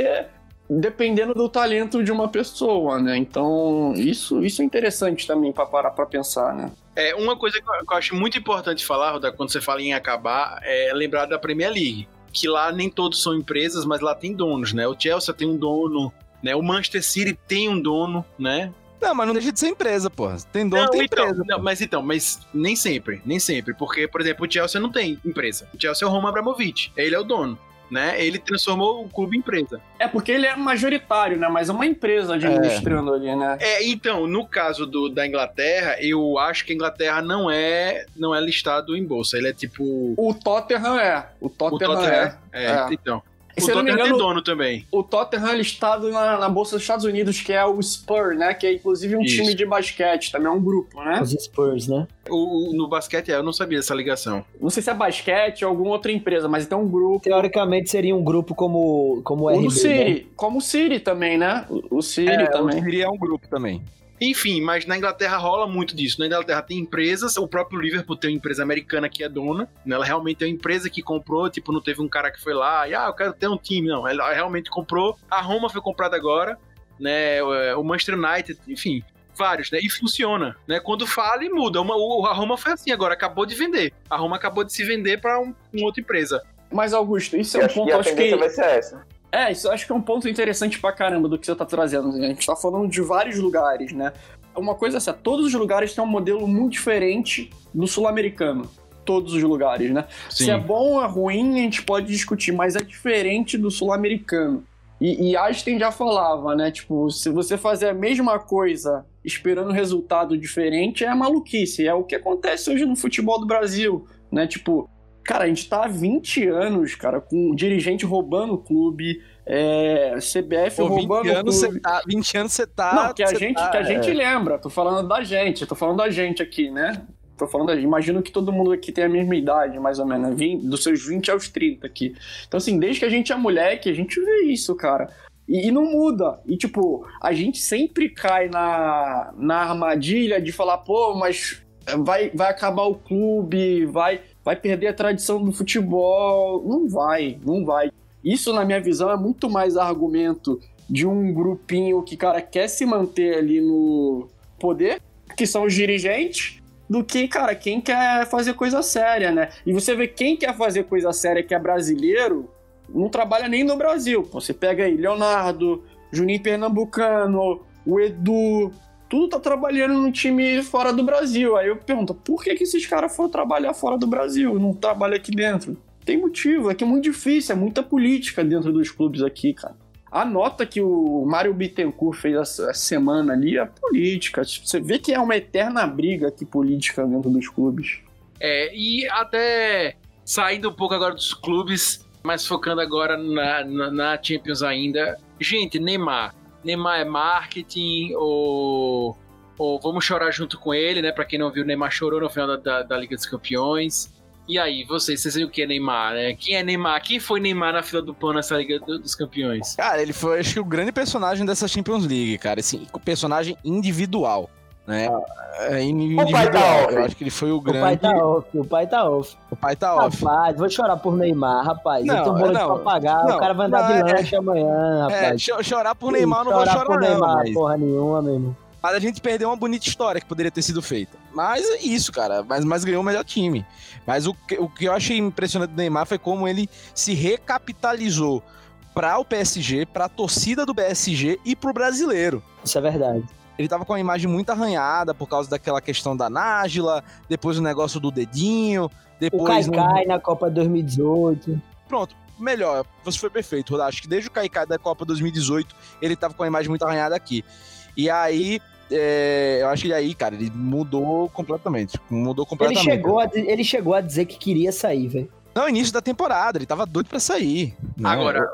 dependendo do talento de uma pessoa, né? Então, isso, isso é interessante também pra parar pra pensar, né? É, uma coisa que eu, que eu acho muito importante falar, Roda, quando você fala em acabar, é lembrar da Premier League. Que lá nem todos são empresas, mas lá tem donos, né? O Chelsea tem um dono, né? O Manchester City tem um dono, né? Não, mas não deixa de ser empresa, pô. Tem dono, tem então, empresa. não, mas então, mas nem sempre, nem sempre. Porque, por exemplo, o Chelsea não tem empresa. O Chelsea é o Roman Abramovich, ele é o dono, né? Ele transformou o clube em empresa. É porque ele é majoritário, né? Mas é uma empresa administrando ali, né? É, então, no caso do, da Inglaterra, eu acho que a Inglaterra não é, não é listado em bolsa. Ele é tipo. O Tottenham é. O O Tottenham, Tottenham é. é. É. então. O se Tottenham tem engano, dono também. o Tottenham é listado na, na Bolsa dos Estados Unidos, que é o Spur, né? Que é inclusive um Isso. time de basquete, também é um grupo, né? Os Spurs, né? O, o- no basquete, é, eu não sabia dessa ligação. Não sei se é basquete ou alguma outra empresa, mas tem um grupo. Teoricamente seria um grupo como, como o O RB, do né? Como o City também, né? O, o City É, também. o Siri é um grupo também. Enfim, mas na Inglaterra rola muito disso. Na Inglaterra tem empresas, o próprio Liverpool tem uma empresa americana que é dona, né? ela realmente é uma empresa que comprou, tipo, não teve um cara que foi lá e, ah, eu quero ter um time, não. Ela realmente comprou. A Roma foi comprada agora, né? O o Manchester United, enfim, vários, né? E funciona, né? Quando fala e muda. Uma, o, a Roma foi assim agora, acabou de vender. A Roma acabou de se vender para um, uma outra empresa. Mas, Augusto, isso é um acho que ponto, a acho que. vai ser essa. É, isso eu acho que é um ponto interessante pra caramba do que você tá trazendo. A gente tá falando de vários lugares, né? Uma coisa é essa, todos os lugares têm um modelo muito diferente do sul-americano. Todos os lugares, né? Se é bom ou é ruim, a gente pode discutir, mas é diferente do sul-americano. E, e Einstein já falava, né? Tipo, se você fazer a mesma coisa esperando resultado diferente, é maluquice. É o que acontece hoje no futebol do Brasil, né? Tipo, cara, a gente tá há 20 anos, cara, com um dirigente roubando o clube, é, CBF Pô, 20 roubando o anos clube. tá. 20 anos você tá. Não, que a, gente, tá- que a gente é. lembra. Tô falando da gente, tô falando da gente aqui, né? Tô falando da gente. Imagino que todo mundo aqui tem a mesma idade, mais ou menos, né? 20 dos seus 20 aos 30 aqui. Então, assim, desde que a gente é moleque, a gente vê isso, cara. E, e não muda. E, tipo, a gente sempre cai na, na armadilha de falar, pô, mas vai, vai acabar o clube, vai, vai perder a tradição do futebol. Não vai, não vai. Isso, na minha visão, é muito mais argumento de um grupinho que, cara, quer se manter ali no poder, que são os dirigentes, do que, cara, quem quer fazer coisa séria, né? E você vê quem quer fazer coisa séria que é brasileiro, não trabalha nem no Brasil. Você pega aí Leonardo, Juninho Pernambucano, o Edu, tudo tá trabalhando no time fora do Brasil. Aí eu pergunto, por que, que esses caras foram trabalhar fora do Brasil não trabalham aqui dentro? Tem motivo, é que é muito difícil, é muita política dentro dos clubes aqui, cara. A nota que o Mário Bittencourt fez essa semana ali é política. Você vê que é uma eterna briga aqui política dentro dos clubes. É, e até saindo um pouco agora dos clubes, mas focando agora na, na, na Champions ainda. Gente, Neymar. Neymar é marketing ou, ou vamos chorar junto com ele, né? Pra quem não viu, Neymar chorou no final da, da, da Liga dos Campeões. E aí, vocês, vocês sabem o que é Neymar, né? Quem é Neymar? Quem foi Neymar na fila do pão nessa Liga dos Campeões? Cara, ele foi, acho que, o grande personagem dessa Champions League, cara. Assim, personagem individual, né? É, individual. pai tá off. Eu acho que ele foi o O pai grande... tá off, o pai tá off. O pai tá off. Rapaz, vou chorar por Neymar, rapaz. Não, eu tô não, pagar, não, o cara vai andar de é- lanche amanhã, É, rapaz. cho- chorar por Neymar eu não vou Chorar por não, Neymar, mas... porra nenhuma mesmo. Mas a gente perdeu uma bonita história que poderia ter sido feita. Mas é isso, cara. Mas, mas ganhou o melhor time. Mas o que, o que eu achei impressionante do Neymar foi como ele se recapitalizou para o PSG, para a torcida do PSG e pro brasileiro. Isso é verdade. Ele tava com a imagem muito arranhada por causa daquela questão da Nájila, depois o negócio do dedinho, O depois. no- Kaikai na Copa 2018. Pronto, melhor. Você foi perfeito, Rodar. Acho que desde o Kaikai da Copa 2018, ele tava com a imagem muito arranhada aqui. E aí, é, eu acho que aí, cara, ele mudou completamente. Mudou Ele completamente. chegou, a, ele chegou a dizer que queria sair, velho. Não, início da temporada, ele tava doido pra sair. né? Agora,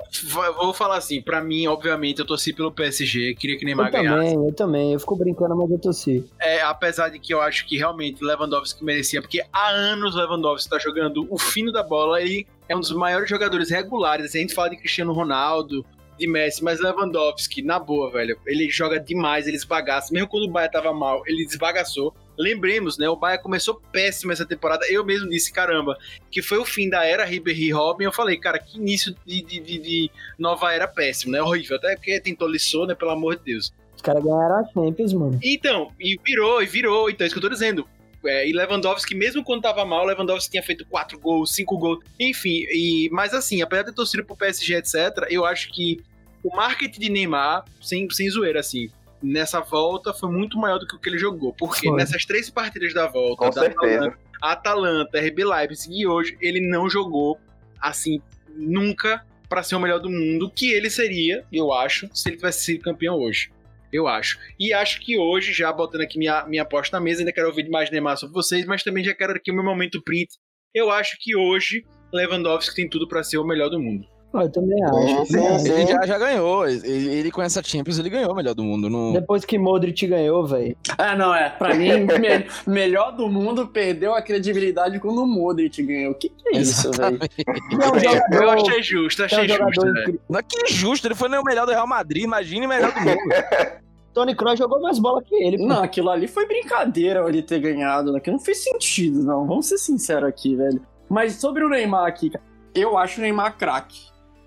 vou falar assim, pra mim, obviamente, eu torci pelo PSG, queria que Neymar Eu ganhasse. também, eu também. Eu fico brincando, mas eu torci. É, apesar de que eu acho que realmente Lewandowski merecia, porque há anos Lewandowski tá jogando o fino da bola, ele é um dos maiores jogadores regulares. A gente fala de Cristiano Ronaldo, de Messi, mas Lewandowski, na boa, velho, ele joga demais, ele esbagaça. Mesmo quando o Bahia tava mal, ele desbagaçou. Lembremos, né? O Bahia começou péssimo essa temporada. Eu mesmo disse, caramba, que foi o fim da era Ribéry Robin. Eu falei, cara, que início de, de, de- de nova era péssimo, né? Horrível. Até porque tentou liçou, né? Pelo amor de Deus. Os caras ganharam a Champions, mano. Então, e virou, e virou. Então, é isso que eu tô dizendo. É, e Lewandowski, mesmo quando tava mal, Lewandowski tinha feito 4 gols, 5 gols, enfim. E, mas assim, apesar de ter torcido pro PSG, etc., eu acho que o marketing de Neymar, sem, sem zoeira, assim, nessa volta foi muito maior do que o que ele jogou. Porque Foi. nessas três partidas da volta, Com da certeza. Atalanta, Atalanta, RB Leipzig e hoje, ele não jogou, assim, nunca pra ser o melhor do mundo, que ele seria, eu acho, se ele tivesse sido campeão hoje. Eu acho. E acho que hoje, já botando aqui minha, minha aposta na mesa, ainda quero ouvir mais Neymar sobre vocês, mas também já quero aqui o meu momento print. Eu acho que hoje Lewandowski tem tudo pra ser o melhor do mundo. Ó, Eu também acho. Sim, sim, Ele sim. já, já ganhou. Ele, ele com essa Champions, ele ganhou o melhor do mundo. Não... Depois que Modric ganhou, velho. Ah, não, é. Pra mim, me- melhor do mundo perdeu a credibilidade quando o Modric ganhou. O que, que é isso, velho? É um Eu achei justo, é um achei jogador justo. né? incrível. Não é que injusto, ele foi nem o melhor do Real Madrid, imagine o melhor do mundo. Tony Kroos jogou mais bola que ele. pô. Não, aquilo ali foi brincadeira ele ter ganhado. né? Aquilo não fez sentido, não. Vamos ser sinceros aqui, velho. Mas sobre o Neymar aqui, cara, eu acho o Neymar craque.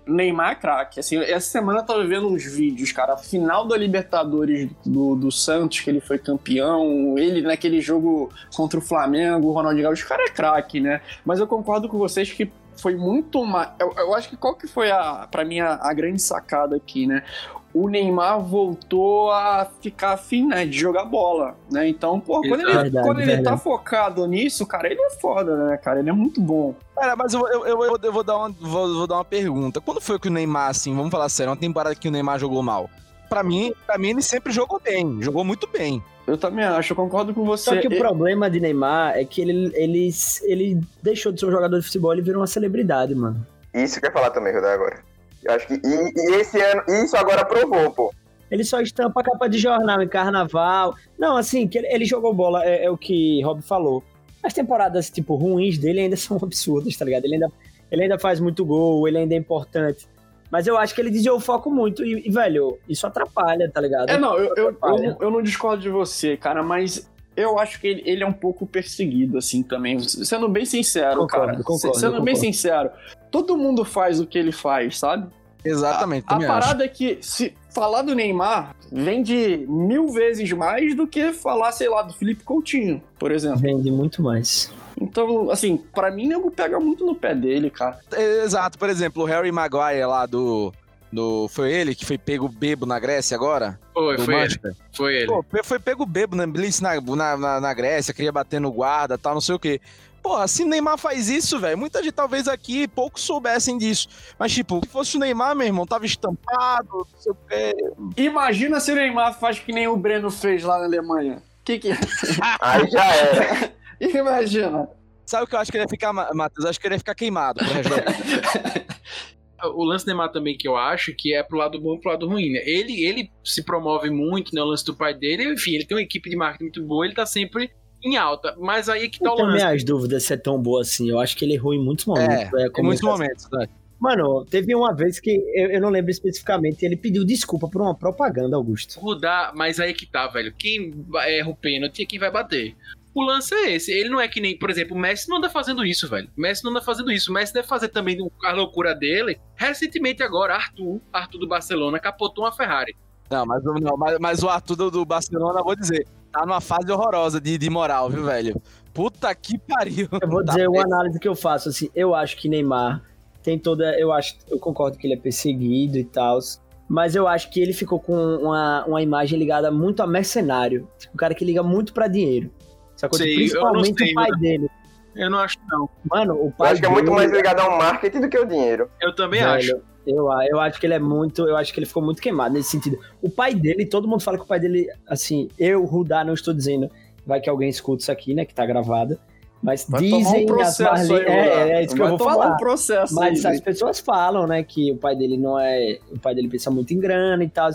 Neymar é craque. Assim, essa semana eu tava vendo uns vídeos, cara. Final da Libertadores do, do Santos, que ele foi campeão. Ele naquele jogo contra o Flamengo, o Ronaldinho Gaúcho. O cara é craque, né? Mas eu concordo com vocês que foi muito mais. Eu, eu acho que qual que foi a, pra mim, a, a grande sacada aqui, né? O Neymar voltou a ficar afim, né, de jogar bola, né? Então, pô, quando ele, Verdade, quando ele tá focado nisso, cara, ele é foda, né, cara? Ele é muito bom. Cara, mas eu, eu, eu, eu vou, dar uma, vou, vou dar uma pergunta. Quando foi que o Neymar, assim, vamos falar sério, uma temporada que o Neymar jogou mal? Pra mim, pra mim ele sempre jogou bem, jogou muito bem. Eu também acho, eu concordo com você. Só que o E- problema de Neymar é que ele, ele, ele deixou de ser um jogador de futebol e virou uma celebridade, mano. Isso que eu ia falar também, Rodar, agora. Eu acho que. E, e esse ano, isso agora provou, pô. Ele só estampa a capa de jornal em carnaval. Não, assim, que ele, ele jogou bola, é, é o que Rob falou. As temporadas, tipo, ruins dele ainda são absurdas, tá ligado? Ele ainda, ele ainda faz muito gol, ele ainda é importante. Mas eu acho que ele desviou o foco muito e, e, velho, isso atrapalha, tá ligado? É, não, eu, eu, eu, eu não discordo de você, cara, mas eu acho que ele, ele é um pouco perseguido, assim, também. Sendo bem sincero, Concordo, cara. concordo, sendo bem concordo. sincero, todo mundo faz o que ele faz, sabe? Exatamente, A, a também acho. parada é que, se falar do Neymar, vende mil vezes mais do que falar, sei lá, do Felipe Coutinho, por exemplo. Vende muito mais. Então, assim, pra mim, nego pega muito no pé dele, cara. Exato, por exemplo, o Harry Maguire lá do. Do foi ele que foi pego bebo na Grécia agora? Foi, foi ele. Manchester? Foi ele. Pô, foi pego bebo na Blitz na, na, na, na Grécia, queria bater no guarda tal, não sei o quê. Porra, se o Neymar faz isso, velho, muita gente talvez aqui poucos soubessem disso. Mas, tipo, se fosse o Neymar, meu irmão, tava estampado, não sei o quê. Imagina se o Neymar faz que nem o Breno fez lá na Alemanha. Que que... Aí já era. Imagina. Sabe o que eu acho que ele ia ficar, Ma- Matheus? Eu acho que ele ia ficar queimado pro resto da vida. O lance Neymar também que eu acho que é pro lado bom e pro lado ruim, né? Ele, ele se promove muito, né? O lance do pai dele, enfim, ele tem uma equipe de marketing muito boa, ele tá sempre em alta. Mas aí é que tá Eu o tenho lance. minhas dúvidas se é tão boa assim. Eu acho que ele errou em muitos momentos. É, né, em muitos momentos, né? Mano, teve uma vez que eu, eu não lembro especificamente, ele pediu desculpa por uma propaganda, Augusto. Rudar, mas aí é que tá, velho. Quem erra o pênalti é quem vai bater. O lance é esse. Ele não é que nem, por exemplo, o Messi não anda fazendo isso, velho. O Messi não anda fazendo isso. O Messi deve fazer também a loucura dele. Recentemente agora, Arthur, Arthur do Barcelona, capotou uma Ferrari. Não, mas, o- não, mas, mas o Arthur do, do Barcelona, vou dizer, tá numa fase horrorosa de, de moral, viu, velho? Puta que pariu. Eu vou Tá dizer uma análise que eu faço, assim, eu acho que Neymar tem toda, eu acho, eu concordo que ele é perseguido e tal, mas eu acho que ele ficou com uma, uma imagem ligada muito a mercenário, tipo, um cara que liga muito pra dinheiro. Sacou? Sei, eu Principalmente sei, o pai mano. dele. Eu não acho, não. Mano, o Eu pai acho que é muito mais ligado ao marketing do que ao dinheiro. Eu também Velho, acho. Eu, eu acho que ele é muito. Eu acho que ele ficou muito queimado nesse sentido. O pai dele, todo mundo fala que o pai dele, assim, eu, Rudá, não estou dizendo, vai que alguém escuta isso aqui, né? Que tá gravado. Mas Vai tomar um dizem as processo aí, é, é, isso que eu Vai vou tomar falar. um processo Mas aí, as pessoas falam, né, que o pai dele não é. O pai dele pensa muito em grana e tal.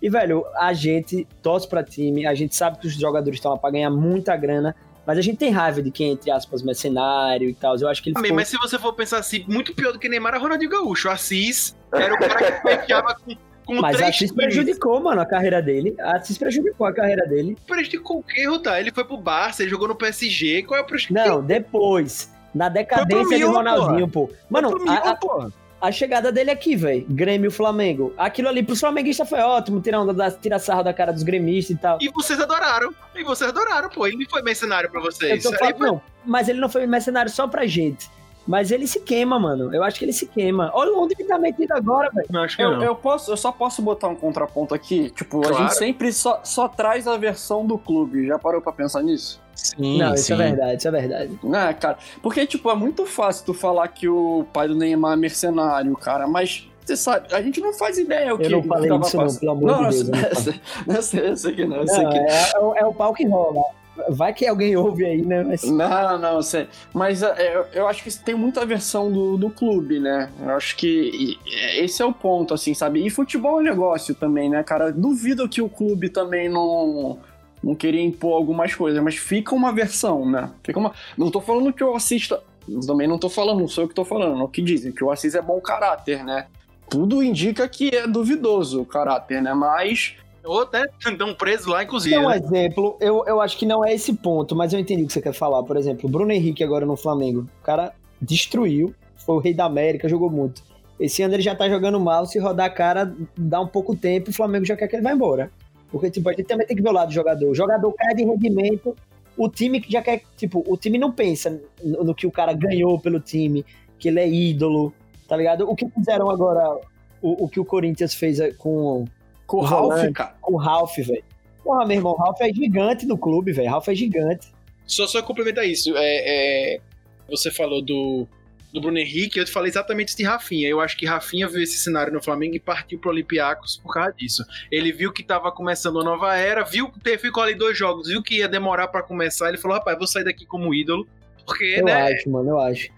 E, velho, a gente torce pra time, a gente sabe que os jogadores estão lá pra ganhar muita grana, mas a gente tem raiva de quem, entre aspas, mercenário e tal. Eu acho que ele Também, ficou... mas se você for pensar assim, muito pior do que Neymar era Ronaldinho Gaúcho. O Assis era o cara que fechava com, com Mas três Assis prejudicou, mano, a carreira dele. A Assis prejudicou a carreira dele. Prejudicou o quê, Rudá? Ele foi pro Barça, ele jogou no PSG. Qual é o prejuízo? Não, depois. Na decadência de Milan, Ronaldinho, pô. Mano, a, a- porra. A chegada dele aqui, velho. Grêmio Flamengo. Aquilo ali pros flamenguistas foi ótimo, tirar, onda da, tirar sarro da cara dos gremistas e tal. E vocês adoraram. E vocês adoraram, pô. Ele foi mercenário pra Eu vocês. tô Aí falando, foi- não, mas ele não foi mercenário só pra gente. Mas ele se queima, mano. Eu acho que ele se queima. Olha onde ele tá metido agora, velho. Eu, eu, posso, eu só posso botar um contraponto aqui. Tipo, a Claro. gente sempre só, só traz a versão do clube. Já parou pra pensar nisso? Sim, não, isso sim. é verdade, isso é verdade. Né, cara? Porque, tipo, é muito fácil tu falar que o pai do Neymar é mercenário, cara, mas você sabe, a gente não faz ideia o Eu que não falei isso, não, pelo amor não, de Deus, eu não eu sei- eu sei, eu sei que não, eu sei Não, que é, é o- é o pau que rola. Vai que alguém ouve aí, né? Mas... Não, não, sei. Mas é, eu, eu acho que tem muita versão do, do clube, né? Eu acho que é, esse é o ponto, assim, sabe? E futebol é negócio também, né, cara? Duvido que o clube também não, não queria impor algumas coisas, mas fica uma versão, né? Fica uma... Não tô falando que eu assista. Também não tô falando, não sou eu que tô falando. O que dizem, que o Assis é bom caráter, né? Tudo indica que é duvidoso o caráter, né? Mas. Ou até estão presos lá, inclusive. Tem um né? exemplo, eu, eu acho que não é esse ponto, mas eu entendi o que você quer falar. Por exemplo, o Bruno Henrique agora no Flamengo. O cara destruiu, foi o rei da América, jogou muito. Esse ano ele já tá jogando mal, se rodar a cara, dá um pouco tempo, o Flamengo já quer que ele vá embora. Porque, tipo, a gente também tem que ver o lado do jogador. O jogador cai de rendimento, o time que já quer, tipo, o time não pensa no, no que o cara ganhou pelo time, que ele é ídolo, tá ligado? O que fizeram agora, o, o que o Corinthians fez é, com Com o Ralf, volante. cara. o Ralph, velho. Porra, meu irmão, o Ralph é gigante no clube, velho. Ralph é gigante. Só, só complementar isso. É, é, você falou do, do Bruno Henrique, eu te falei exatamente isso de Rafinha. Eu acho que Rafinha viu esse cenário no Flamengo e partiu pro Olympiacos por causa disso. Ele viu que tava começando uma nova era, viu que teve- ficou ali dois jogos, viu que ia demorar pra começar. Ele falou: rapaz, vou sair daqui como ídolo. Porque, Eu né? acho, mano, eu acho.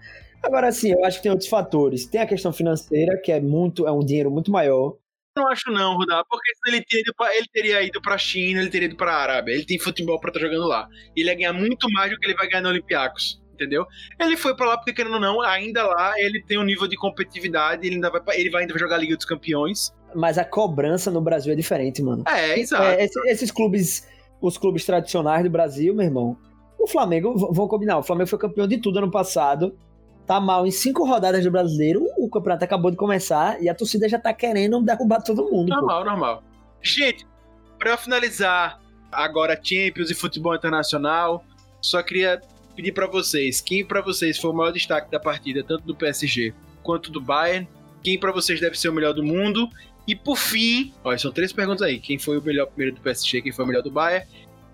Agora sim, eu acho que tem outros fatores. Tem a questão financeira, que é muito, é um dinheiro muito maior. Não acho não, Rudá, porque senão ele teria, ido pra, ele teria ido pra China, ele teria ido pra Arábia. Ele tem futebol pra estar jogando lá. Ele ia ganhar muito mais do que ele vai ganhar no Olympiacos, entendeu? Ele foi pra lá porque, querendo ou não, ainda lá ele tem um nível de competitividade, ele ainda vai, ele vai ainda jogar a Liga dos Campeões. Mas a cobrança no Brasil é diferente, mano. É, exato. É, esse- esses clubes os clubes tradicionais do Brasil, meu irmão, o Flamengo, v- vamos combinar, o Flamengo foi campeão de tudo ano passado. Tá mal em cinco rodadas do brasileiro, o campeonato acabou de começar e a torcida já tá querendo derrubar todo mundo. pô. Normal, normal. Gente, pra finalizar agora Champions e futebol internacional, só queria pedir pra vocês, quem pra vocês foi o maior destaque da partida, tanto do PSG quanto do Bayern? Quem pra vocês deve ser o melhor do mundo? E por fim, são três perguntas aí. Quem foi o melhor primeiro do PSG, quem foi o melhor do Bayern?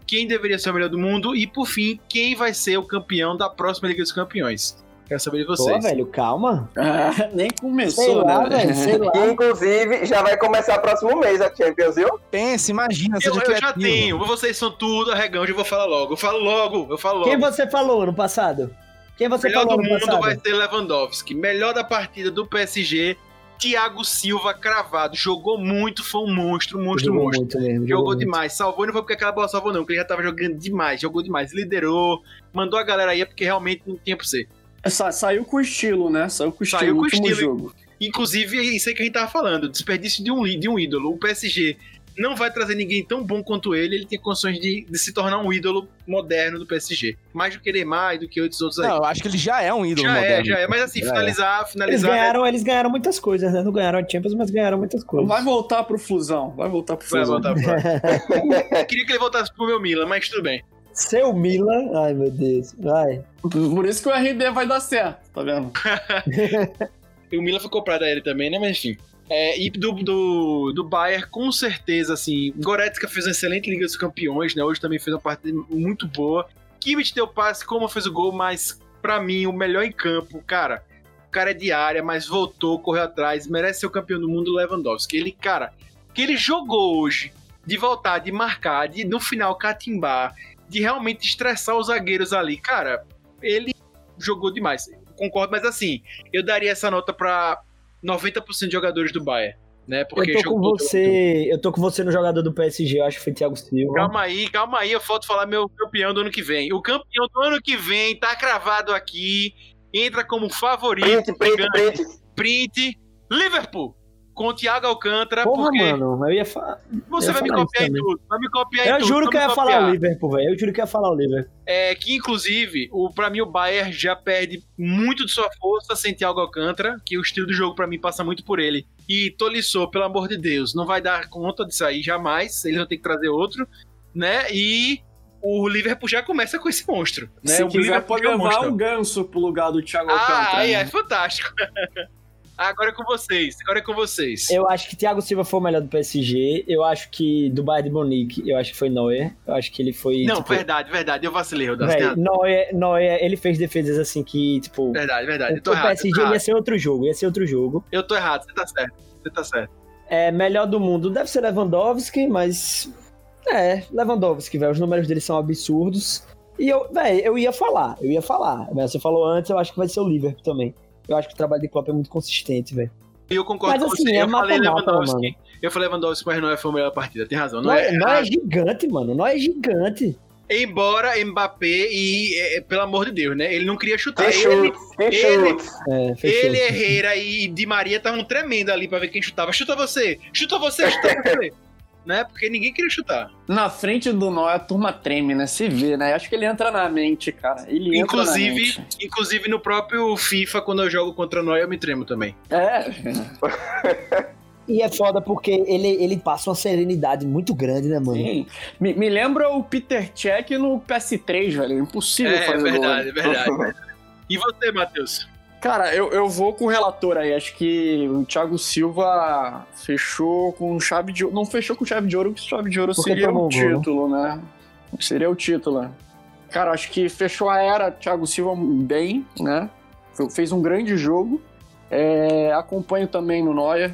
Quem deveria ser o melhor do mundo? E por fim, quem vai ser o campeão da próxima Liga dos Campeões? Quero saber de Pô, vocês. velho, calma. Ah, nem começou, Sei lá, né? velho, sei lá. Inclusive, já vai começar próximo mês a Champions, viu? Pensa, imagina, Eu, eu já tenho, vocês são tudo arregão, eu vou falar logo. Eu falo logo, eu falo logo. Quem você falou ano passado? Quem você melhor falou do ano mundo passado? vai ser Lewandowski. Melhor da partida do PSG, Thiago Silva cravado. Jogou muito, foi um monstro, monstro, Jogou monstro. muito mesmo. Jogou muito. demais. Salvou e não foi porque aquela bola salvou, não, porque ele já tava jogando demais. Jogou demais. Liderou, mandou a galera aí, é porque realmente não tinha pra ser. Sa- saiu com estilo, né? Saiu com estilo Saiu com último estilo. jogo. Inclusive, é isso aí que a gente tava falando: desperdício de um, de um ídolo. O PSG não vai trazer ninguém tão bom quanto ele. Ele tem condições de, de se tornar um ídolo moderno do PSG. Mais do que Neymar e do que outros outros aí. Não, eu acho que ele já é um ídolo já moderno. é, já é. Mas assim, Já é. finalizar, Eles finalizar. ganharam, eles ganharam muitas coisas, né? Não ganharam a Champions, mas ganharam muitas coisas. Vai voltar pro Flusão. Vai voltar pro Vai Flusão. voltar pro Queria que ele voltasse pro meu Milan, mas tudo bem. Seu Milan. Ai, meu Deus. Vai. Por isso que o RB vai dar certo, tá vendo? E o Milan foi comprado a ele também, né? Mas enfim. É, e do, do, do Bayern, com certeza, assim, Goretzka fez uma excelente Liga dos Campeões, né? Hoje também fez uma partida muito boa. Kimmich deu passe, como fez o gol, mas pra mim, o melhor em campo, cara, o cara é de área, mas voltou, correu atrás, merece ser o campeão do mundo, Lewandowski. Ele, cara, que ele jogou hoje, de voltar, de marcar, de no final catimbar, de realmente estressar os zagueiros ali, cara, ele jogou demais. Concordo, mas assim, eu daria essa nota pra 90% de jogadores do Bayern, né? Porque eu tô com você. Eu tô com você no jogador do PSG, eu acho que foi Thiago Silva. Calma aí, calma aí, eu falta falar meu campeão do ano que vem. O campeão do ano que vem tá cravado aqui, entra como favorito, Print, print, print. print, Liverpool, com o Thiago Alcântara, Porra, porque mano, eu ia falar. você eu ia vai me falar copiar em tudo, vai me copiar em Eu tudo. juro vai que eu me ia falar o Liverpool, velho. Eu juro que eu ia falar o Liverpool. É que, inclusive, o, pra mim o Bayern já perde muito de sua força sem Thiago Alcântara, que o estilo do jogo pra mim passa muito por ele. E Tolisso, pelo amor de Deus, não vai dar conta disso aí jamais, eles vão ter que trazer outro, né? E o Liverpool já começa com esse monstro, né? Se o quiser, Liverpool pode é um levar o Ganso pro lugar do Thiago Ah, Alcântara. aí né? é fantástico. Agora é com vocês, agora é com vocês. Eu acho que Thiago Silva foi o melhor do PSG. Eu acho que do Bayern de Munique, eu acho que foi Neuer. Eu acho que ele foi. Não, tipo, verdade, verdade, eu vacilei, Rodas. véi, Neuer, Neuer, ele fez defesas assim que, tipo. Verdade, verdade, eu O tô errado. PSG ia ser outro jogo, ia ser outro jogo. Eu tô errado, você tá certo, você tá certo. É, melhor do mundo deve ser Lewandowski, mas. É, Lewandowski, velho. Os números dele são absurdos. E eu, velho, eu ia falar, eu ia falar. Mas você falou antes, eu acho que vai ser o Liverpool também. Eu acho que o trabalho de Klopp é muito consistente, velho. E eu concordo Mas com assim, você. é eu falei mata-mata, Lewandowski. Eu falei Lewandowski, mas não foi a melhor partida. Tem razão. Não Nós é, é, é gigante, mano. Nós é gigante. Embora Mbappé e, é, pelo amor de Deus, né? Ele não queria chutar. Que Ele, que ele-. É, fechou. ele Herrera e Di Maria estavam tremendo ali pra ver quem chutava. Chuta você! Chuta você! Chuta você! Né? Porque ninguém queria chutar. Na frente do Noé, a turma treme, né? Se vê, né? Acho que ele entra na mente, cara. Ele entra na Inclusive, mente. inclusive no próprio FIFA, quando eu jogo contra nós, eu me tremo também. É. E é foda porque ele, ele passa uma serenidade muito grande, né, mano? Sim. Me, me lembra o Peter Check no PS3, velho. É impossível É, fazer verdade, é gol. verdade. E você, Matheus? Cara, eu, eu vou com o relator aí. Acho que o Thiago Silva fechou com chave de ouro. Não fechou com chave de ouro, porque chave de ouro Porque seria o gol, né? título, né? Seria o título. Cara, acho que fechou a era Thiago Silva bem, né? Fe- Fez um grande jogo. É, acompanho também no Neuer,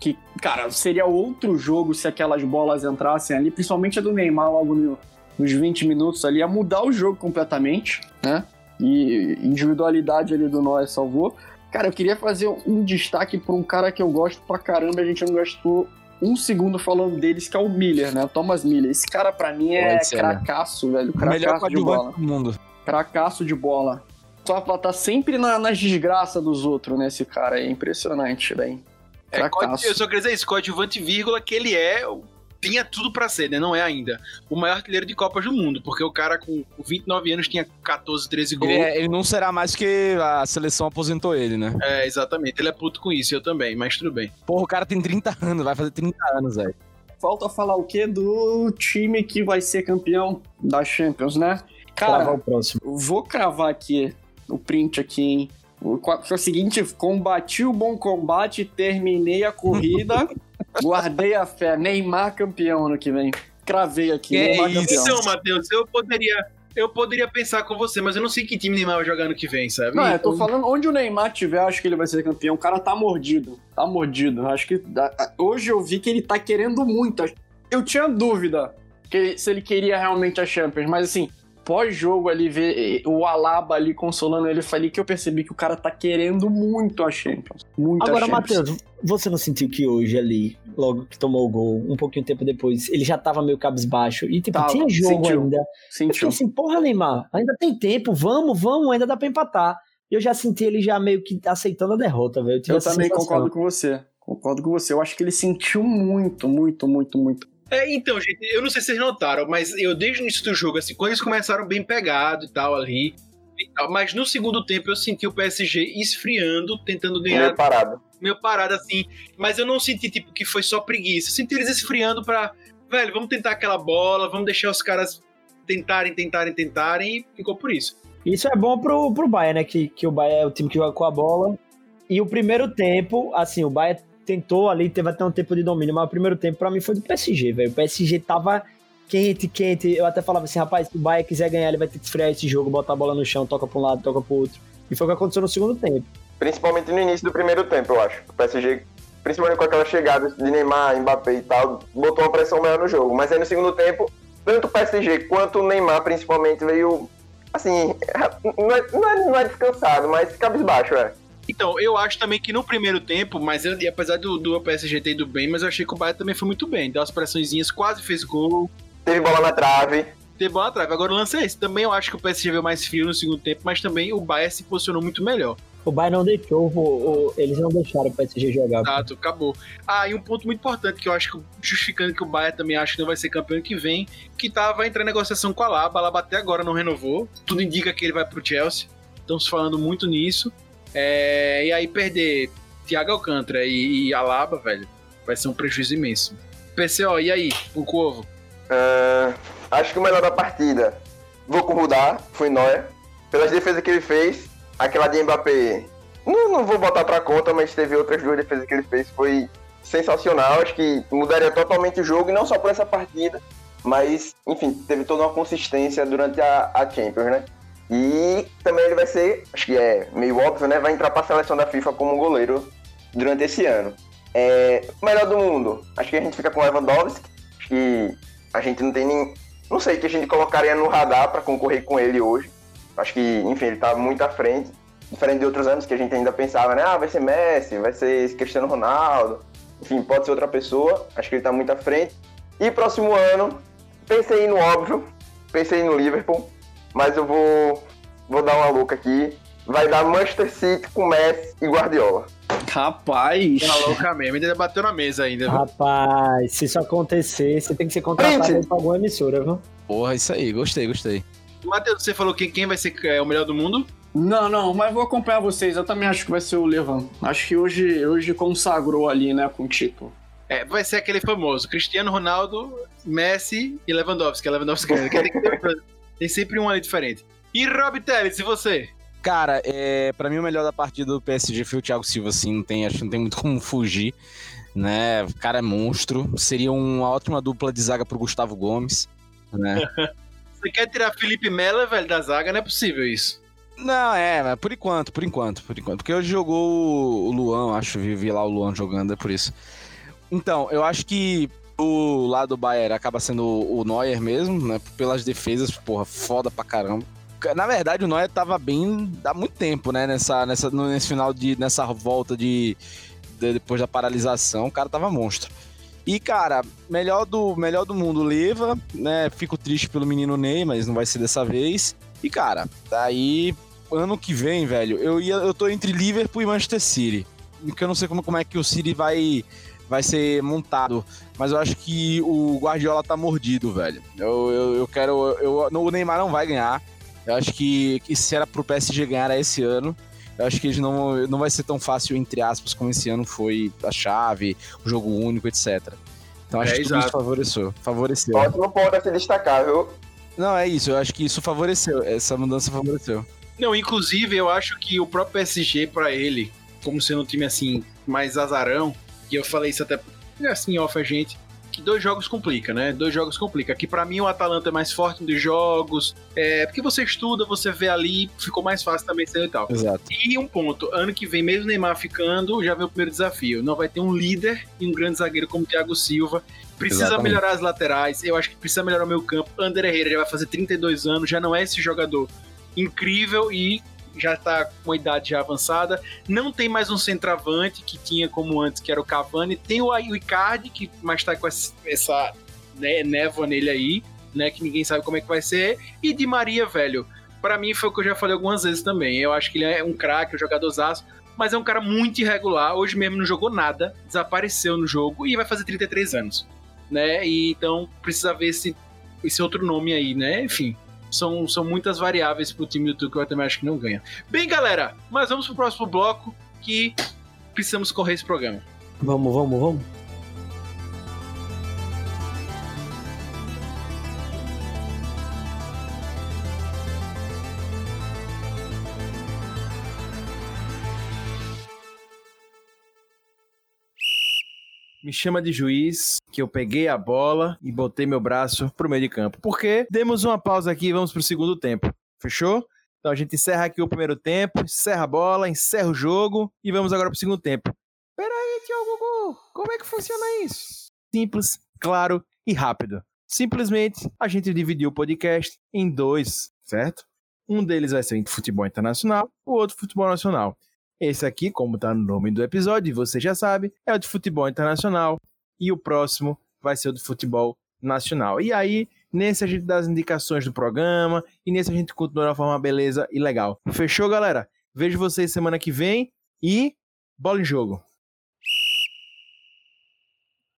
que, cara, seria outro jogo se aquelas bolas entrassem ali, principalmente a do Neymar logo no- nos 20 minutos ali, ia mudar o jogo completamente, né? E individualidade ali do Neuer salvou. Cara, eu queria fazer um destaque para um cara que eu gosto pra caramba, a gente não gastou um segundo falando deles, que é o Miller, né? Thomas Miller. Esse cara, pra mim, é né? cracaço, velho. Cracaço de bola. do mundo. Cracaço de bola. Só pra tá sempre na, nas desgraças dos outros, né? Esse cara aí. É impressionante, velho. É, eu só queria dizer isso, coadjuvante, vírgula, que ele é o tinha tudo para ser, né? Não é ainda. O maior artilheiro de Copas do Mundo, porque o cara com 29 anos tinha 14, 13 gols. Ele, é, ele não será mais porque a seleção aposentou ele, né? É, exatamente. Ele é puto com isso, eu também, mas tudo bem. Porra, o cara tem 30 anos, vai fazer 30 anos, velho. Falta falar o quê? Do time que vai ser campeão da Champions, né? Cara, o próximo. vou cravar aqui o print aqui, hein? O, o seguinte, combati o bom combate, terminei a corrida, guardei a fé. Neymar campeão ano que vem. Cravei aqui, Que Neymar isso? campeão. Então, Matheus, eu poderia. Eu poderia pensar com você, mas eu não sei que time Neymar vai jogar ano que vem, sabe? Não, eu tô falando, onde o Neymar tiver, acho que ele vai ser campeão. O cara tá mordido. Tá mordido. Acho que. Hoje eu vi que ele tá querendo muito. Eu tinha dúvida que se ele queria realmente a Champions, mas assim, pós-jogo ali, ver o Alaba ali consolando ele, foi ali que eu percebi que o cara tá querendo muito a Champions. Muito Agora, a Champions. Matheus, você não sentiu que hoje ali, logo que tomou o gol, um pouquinho tempo depois, ele já tava meio cabisbaixo e, tipo, Tava, tinha jogo sentiu. ainda. Eu Sentiu. assim, porra, Neymar, ainda tem tempo, vamos, vamos, ainda dá pra empatar. E eu já senti ele já meio que aceitando a derrota, velho. Eu essa também sensação. concordo com você. Concordo com você. Eu acho que ele sentiu muito, muito, muito, muito. É, então, gente, eu não sei se vocês notaram, mas eu desde o início do jogo, assim, quando eles começaram bem pegado e tal ali, e tal, mas no segundo tempo eu senti o PSG esfriando, tentando ganhar Meio parado. meio parado assim, mas eu não senti tipo que foi só preguiça. Eu senti eles esfriando pra, velho, vamos tentar aquela bola, vamos deixar os caras tentarem, tentarem, tentarem e ficou por isso. Isso é bom pro, pro Bayern, né? Que, que o Bayern é o time que joga com a bola. E o primeiro tempo, assim, o Bayern tentou ali, teve até um tempo de domínio, mas o primeiro tempo pra mim foi do PSG, velho. O PSG tava quente, quente. Eu até falava assim, rapaz, se o Bayern quiser ganhar, ele vai ter que esfriar esse jogo, botar a bola no chão, toca pra um lado, toca pro outro. E foi o que aconteceu no segundo tempo. Principalmente no início do primeiro tempo, eu acho. O PSG, principalmente com aquelas chegadas de Neymar, Mbappé e tal, botou uma pressão maior no jogo. Mas aí no segundo tempo, tanto o PSG quanto o Neymar, principalmente, veio. Assim, não é, não é, não é descansado, mas cabisbaixo, é. Então, eu acho também que no primeiro tempo, mas eu, e apesar do, do PSG ter ido bem, mas eu achei que o Bayern também foi muito bem. Deu umas pressõezinhas, quase fez gol, Teve bola na trave. teve bola atrás. Agora o lance é esse. Também eu acho que o PSG veio mais frio no segundo tempo, mas também o Bayern se posicionou muito melhor. O Bayern não deixou, o- o- eles não deixaram o PSG jogar. Exato, acabou. Ah, e um ponto muito importante que eu acho que, justificando que o Bayern também acha que não vai ser campeão ano que vem, que tava entrando em negociação com a Alaba, a Alaba até agora não renovou, tudo indica que ele vai pro Chelsea, estamos falando muito nisso, É, e aí perder Thiago Alcântara e, e Alaba, velho, vai ser um prejuízo imenso. PCO, e aí, o Corvo? Ah, acho que o melhor da partida, vou com o Rudar, foi Neuer. Pelas defesas que ele fez, aquela de Mbappé, não, não vou botar pra conta, mas teve outras duas defesas que ele fez, foi sensacional. Acho que mudaria totalmente o jogo, e não só por essa partida, mas, enfim, teve toda uma consistência durante a, a Champions, né? E também ele vai ser, acho que é meio óbvio, né? Vai entrar pra seleção da FIFA como goleiro durante esse ano. É, melhor do mundo, acho que a gente fica com Lewandowski, que a gente não tem nem. Não sei que a gente colocaria no radar para concorrer com ele hoje. Acho que, enfim, ele tá muito à frente. Diferente de outros anos que a gente ainda pensava, né? Ah, vai ser Messi, vai ser Cristiano Ronaldo. Enfim, pode ser outra pessoa. Acho que ele tá muito à frente. E próximo ano, pensei no óbvio, pensei no Liverpool, mas eu vou, vou dar uma louca aqui. Vai dar Manchester City com Messi e Guardiola. Rapaz. Tá louca mesmo, ainda bateu na mesa ainda, viu? Rapaz, se isso acontecer, você tem que ser contratado Print. pra alguma emissora, viu? Porra, isso aí, gostei, gostei. Matheus, você falou que quem vai ser é, o melhor do mundo? Não, não, mas vou acompanhar vocês. Eu também acho que vai ser o Levan. Acho que hoje, hoje consagrou ali, né, com o título. É, vai ser aquele famoso, Cristiano Ronaldo, Messi e Lewandowski. Lewandowski ganha, que tem, que ter- tem sempre um ali diferente. E Rob Telles, e você? Cara, é, para mim o melhor da partida do PSG foi o Thiago Silva, assim, não tem, acho que não tem muito como fugir, né? O cara é monstro, seria uma ótima dupla de zaga pro Gustavo Gomes, né? Você quer tirar Felipe Melo, velho, da zaga? Não é possível isso. Não, é, mas por enquanto, por enquanto, por enquanto. Porque hoje jogou o Luan, acho, vi, vi lá o Luan jogando, é por isso. Então, eu acho que o lado do Bayern acaba sendo o Neuer mesmo, né? Pelas defesas, porra, foda pra caramba. Na verdade, o Neuer tava bem há muito tempo, né? Nessa, nessa, nesse final de. nessa volta de, de- depois da paralisação, o cara tava monstro. E, cara, melhor do, melhor do mundo leva, né? Fico triste pelo menino Ney, mas não vai ser dessa vez. E, cara, daí, ano que vem, velho, eu, ia, eu tô entre Liverpool e Manchester City. Porque eu não sei como, como é que o City vai, vai ser montado. Mas eu acho que o Guardiola tá mordido, velho. Eu, eu, eu quero. Eu, o Neymar não vai ganhar. Eu acho que, que se era pro PSG ganhar era esse ano. Eu acho que ele não, não vai ser tão fácil, entre aspas, como esse ano foi a chave, o jogo único, etc. Então acho É, que tudo exato. isso favoreceu. Favoreceu. Ótimo ponto a se destacar, viu? Não, é isso. Eu acho que isso favoreceu. Essa mudança favoreceu. Não, inclusive eu acho que o próprio PSG pra ele, como sendo um time assim mais azarão, e eu falei isso até assim off a gente, que dois jogos complica, né? Dois jogos complica. Que pra mim o Atalanta é mais forte dos jogos, é porque você estuda, você vê ali, ficou mais fácil também ser e tal. Exato. E um ponto, ano que vem, mesmo Neymar ficando, já vem o primeiro desafio. Não vai ter um líder e um grande zagueiro como o Thiago Silva. Precisa Exatamente. melhorar as laterais, eu acho que precisa melhorar o meu campo. Ander Herrera já vai fazer 32 anos, já não é esse jogador incrível e já tá com uma idade já avançada. Não tem mais um centroavante que tinha como antes, que era o Cavani. Tem o, Icardi, que mais tá com essa, né, névoa nele aí, né? Que ninguém sabe como é que vai ser. E Di Maria, velho. Pra mim foi o que eu já falei algumas vezes também. Eu acho que ele é um craque, um jogadorzaço, mas é um cara muito irregular. Hoje mesmo não jogou nada, desapareceu no jogo e vai fazer 33 anos, né? E então precisa ver esse, esse outro nome aí, né? Enfim, são, são muitas variáveis pro time do Tuchel, eu também acho que não ganha. Bem, galera, mas vamos pro próximo bloco que precisamos correr esse programa. Vamos, vamos, vamos. Me chama de juiz, que eu peguei a bola e botei meu braço pro meio de campo. Porque demos uma pausa aqui e vamos pro segundo tempo. Fechou? Então a gente encerra aqui o primeiro tempo, encerra a bola, encerra o jogo e vamos agora pro segundo tempo. Peraí, tio Gugu, como é que funciona isso? Simples, claro e rápido. Simplesmente a gente dividiu o podcast em dois, certo? Um deles vai ser futebol internacional, o outro futebol nacional. Esse aqui, como tá no nome do episódio, você já sabe, é o de futebol internacional. E o próximo vai ser o de futebol nacional. E aí, nesse a gente dá as indicações do programa. E nesse a gente continua de forma beleza e legal. Fechou, galera? Vejo vocês semana que vem. E bola em jogo.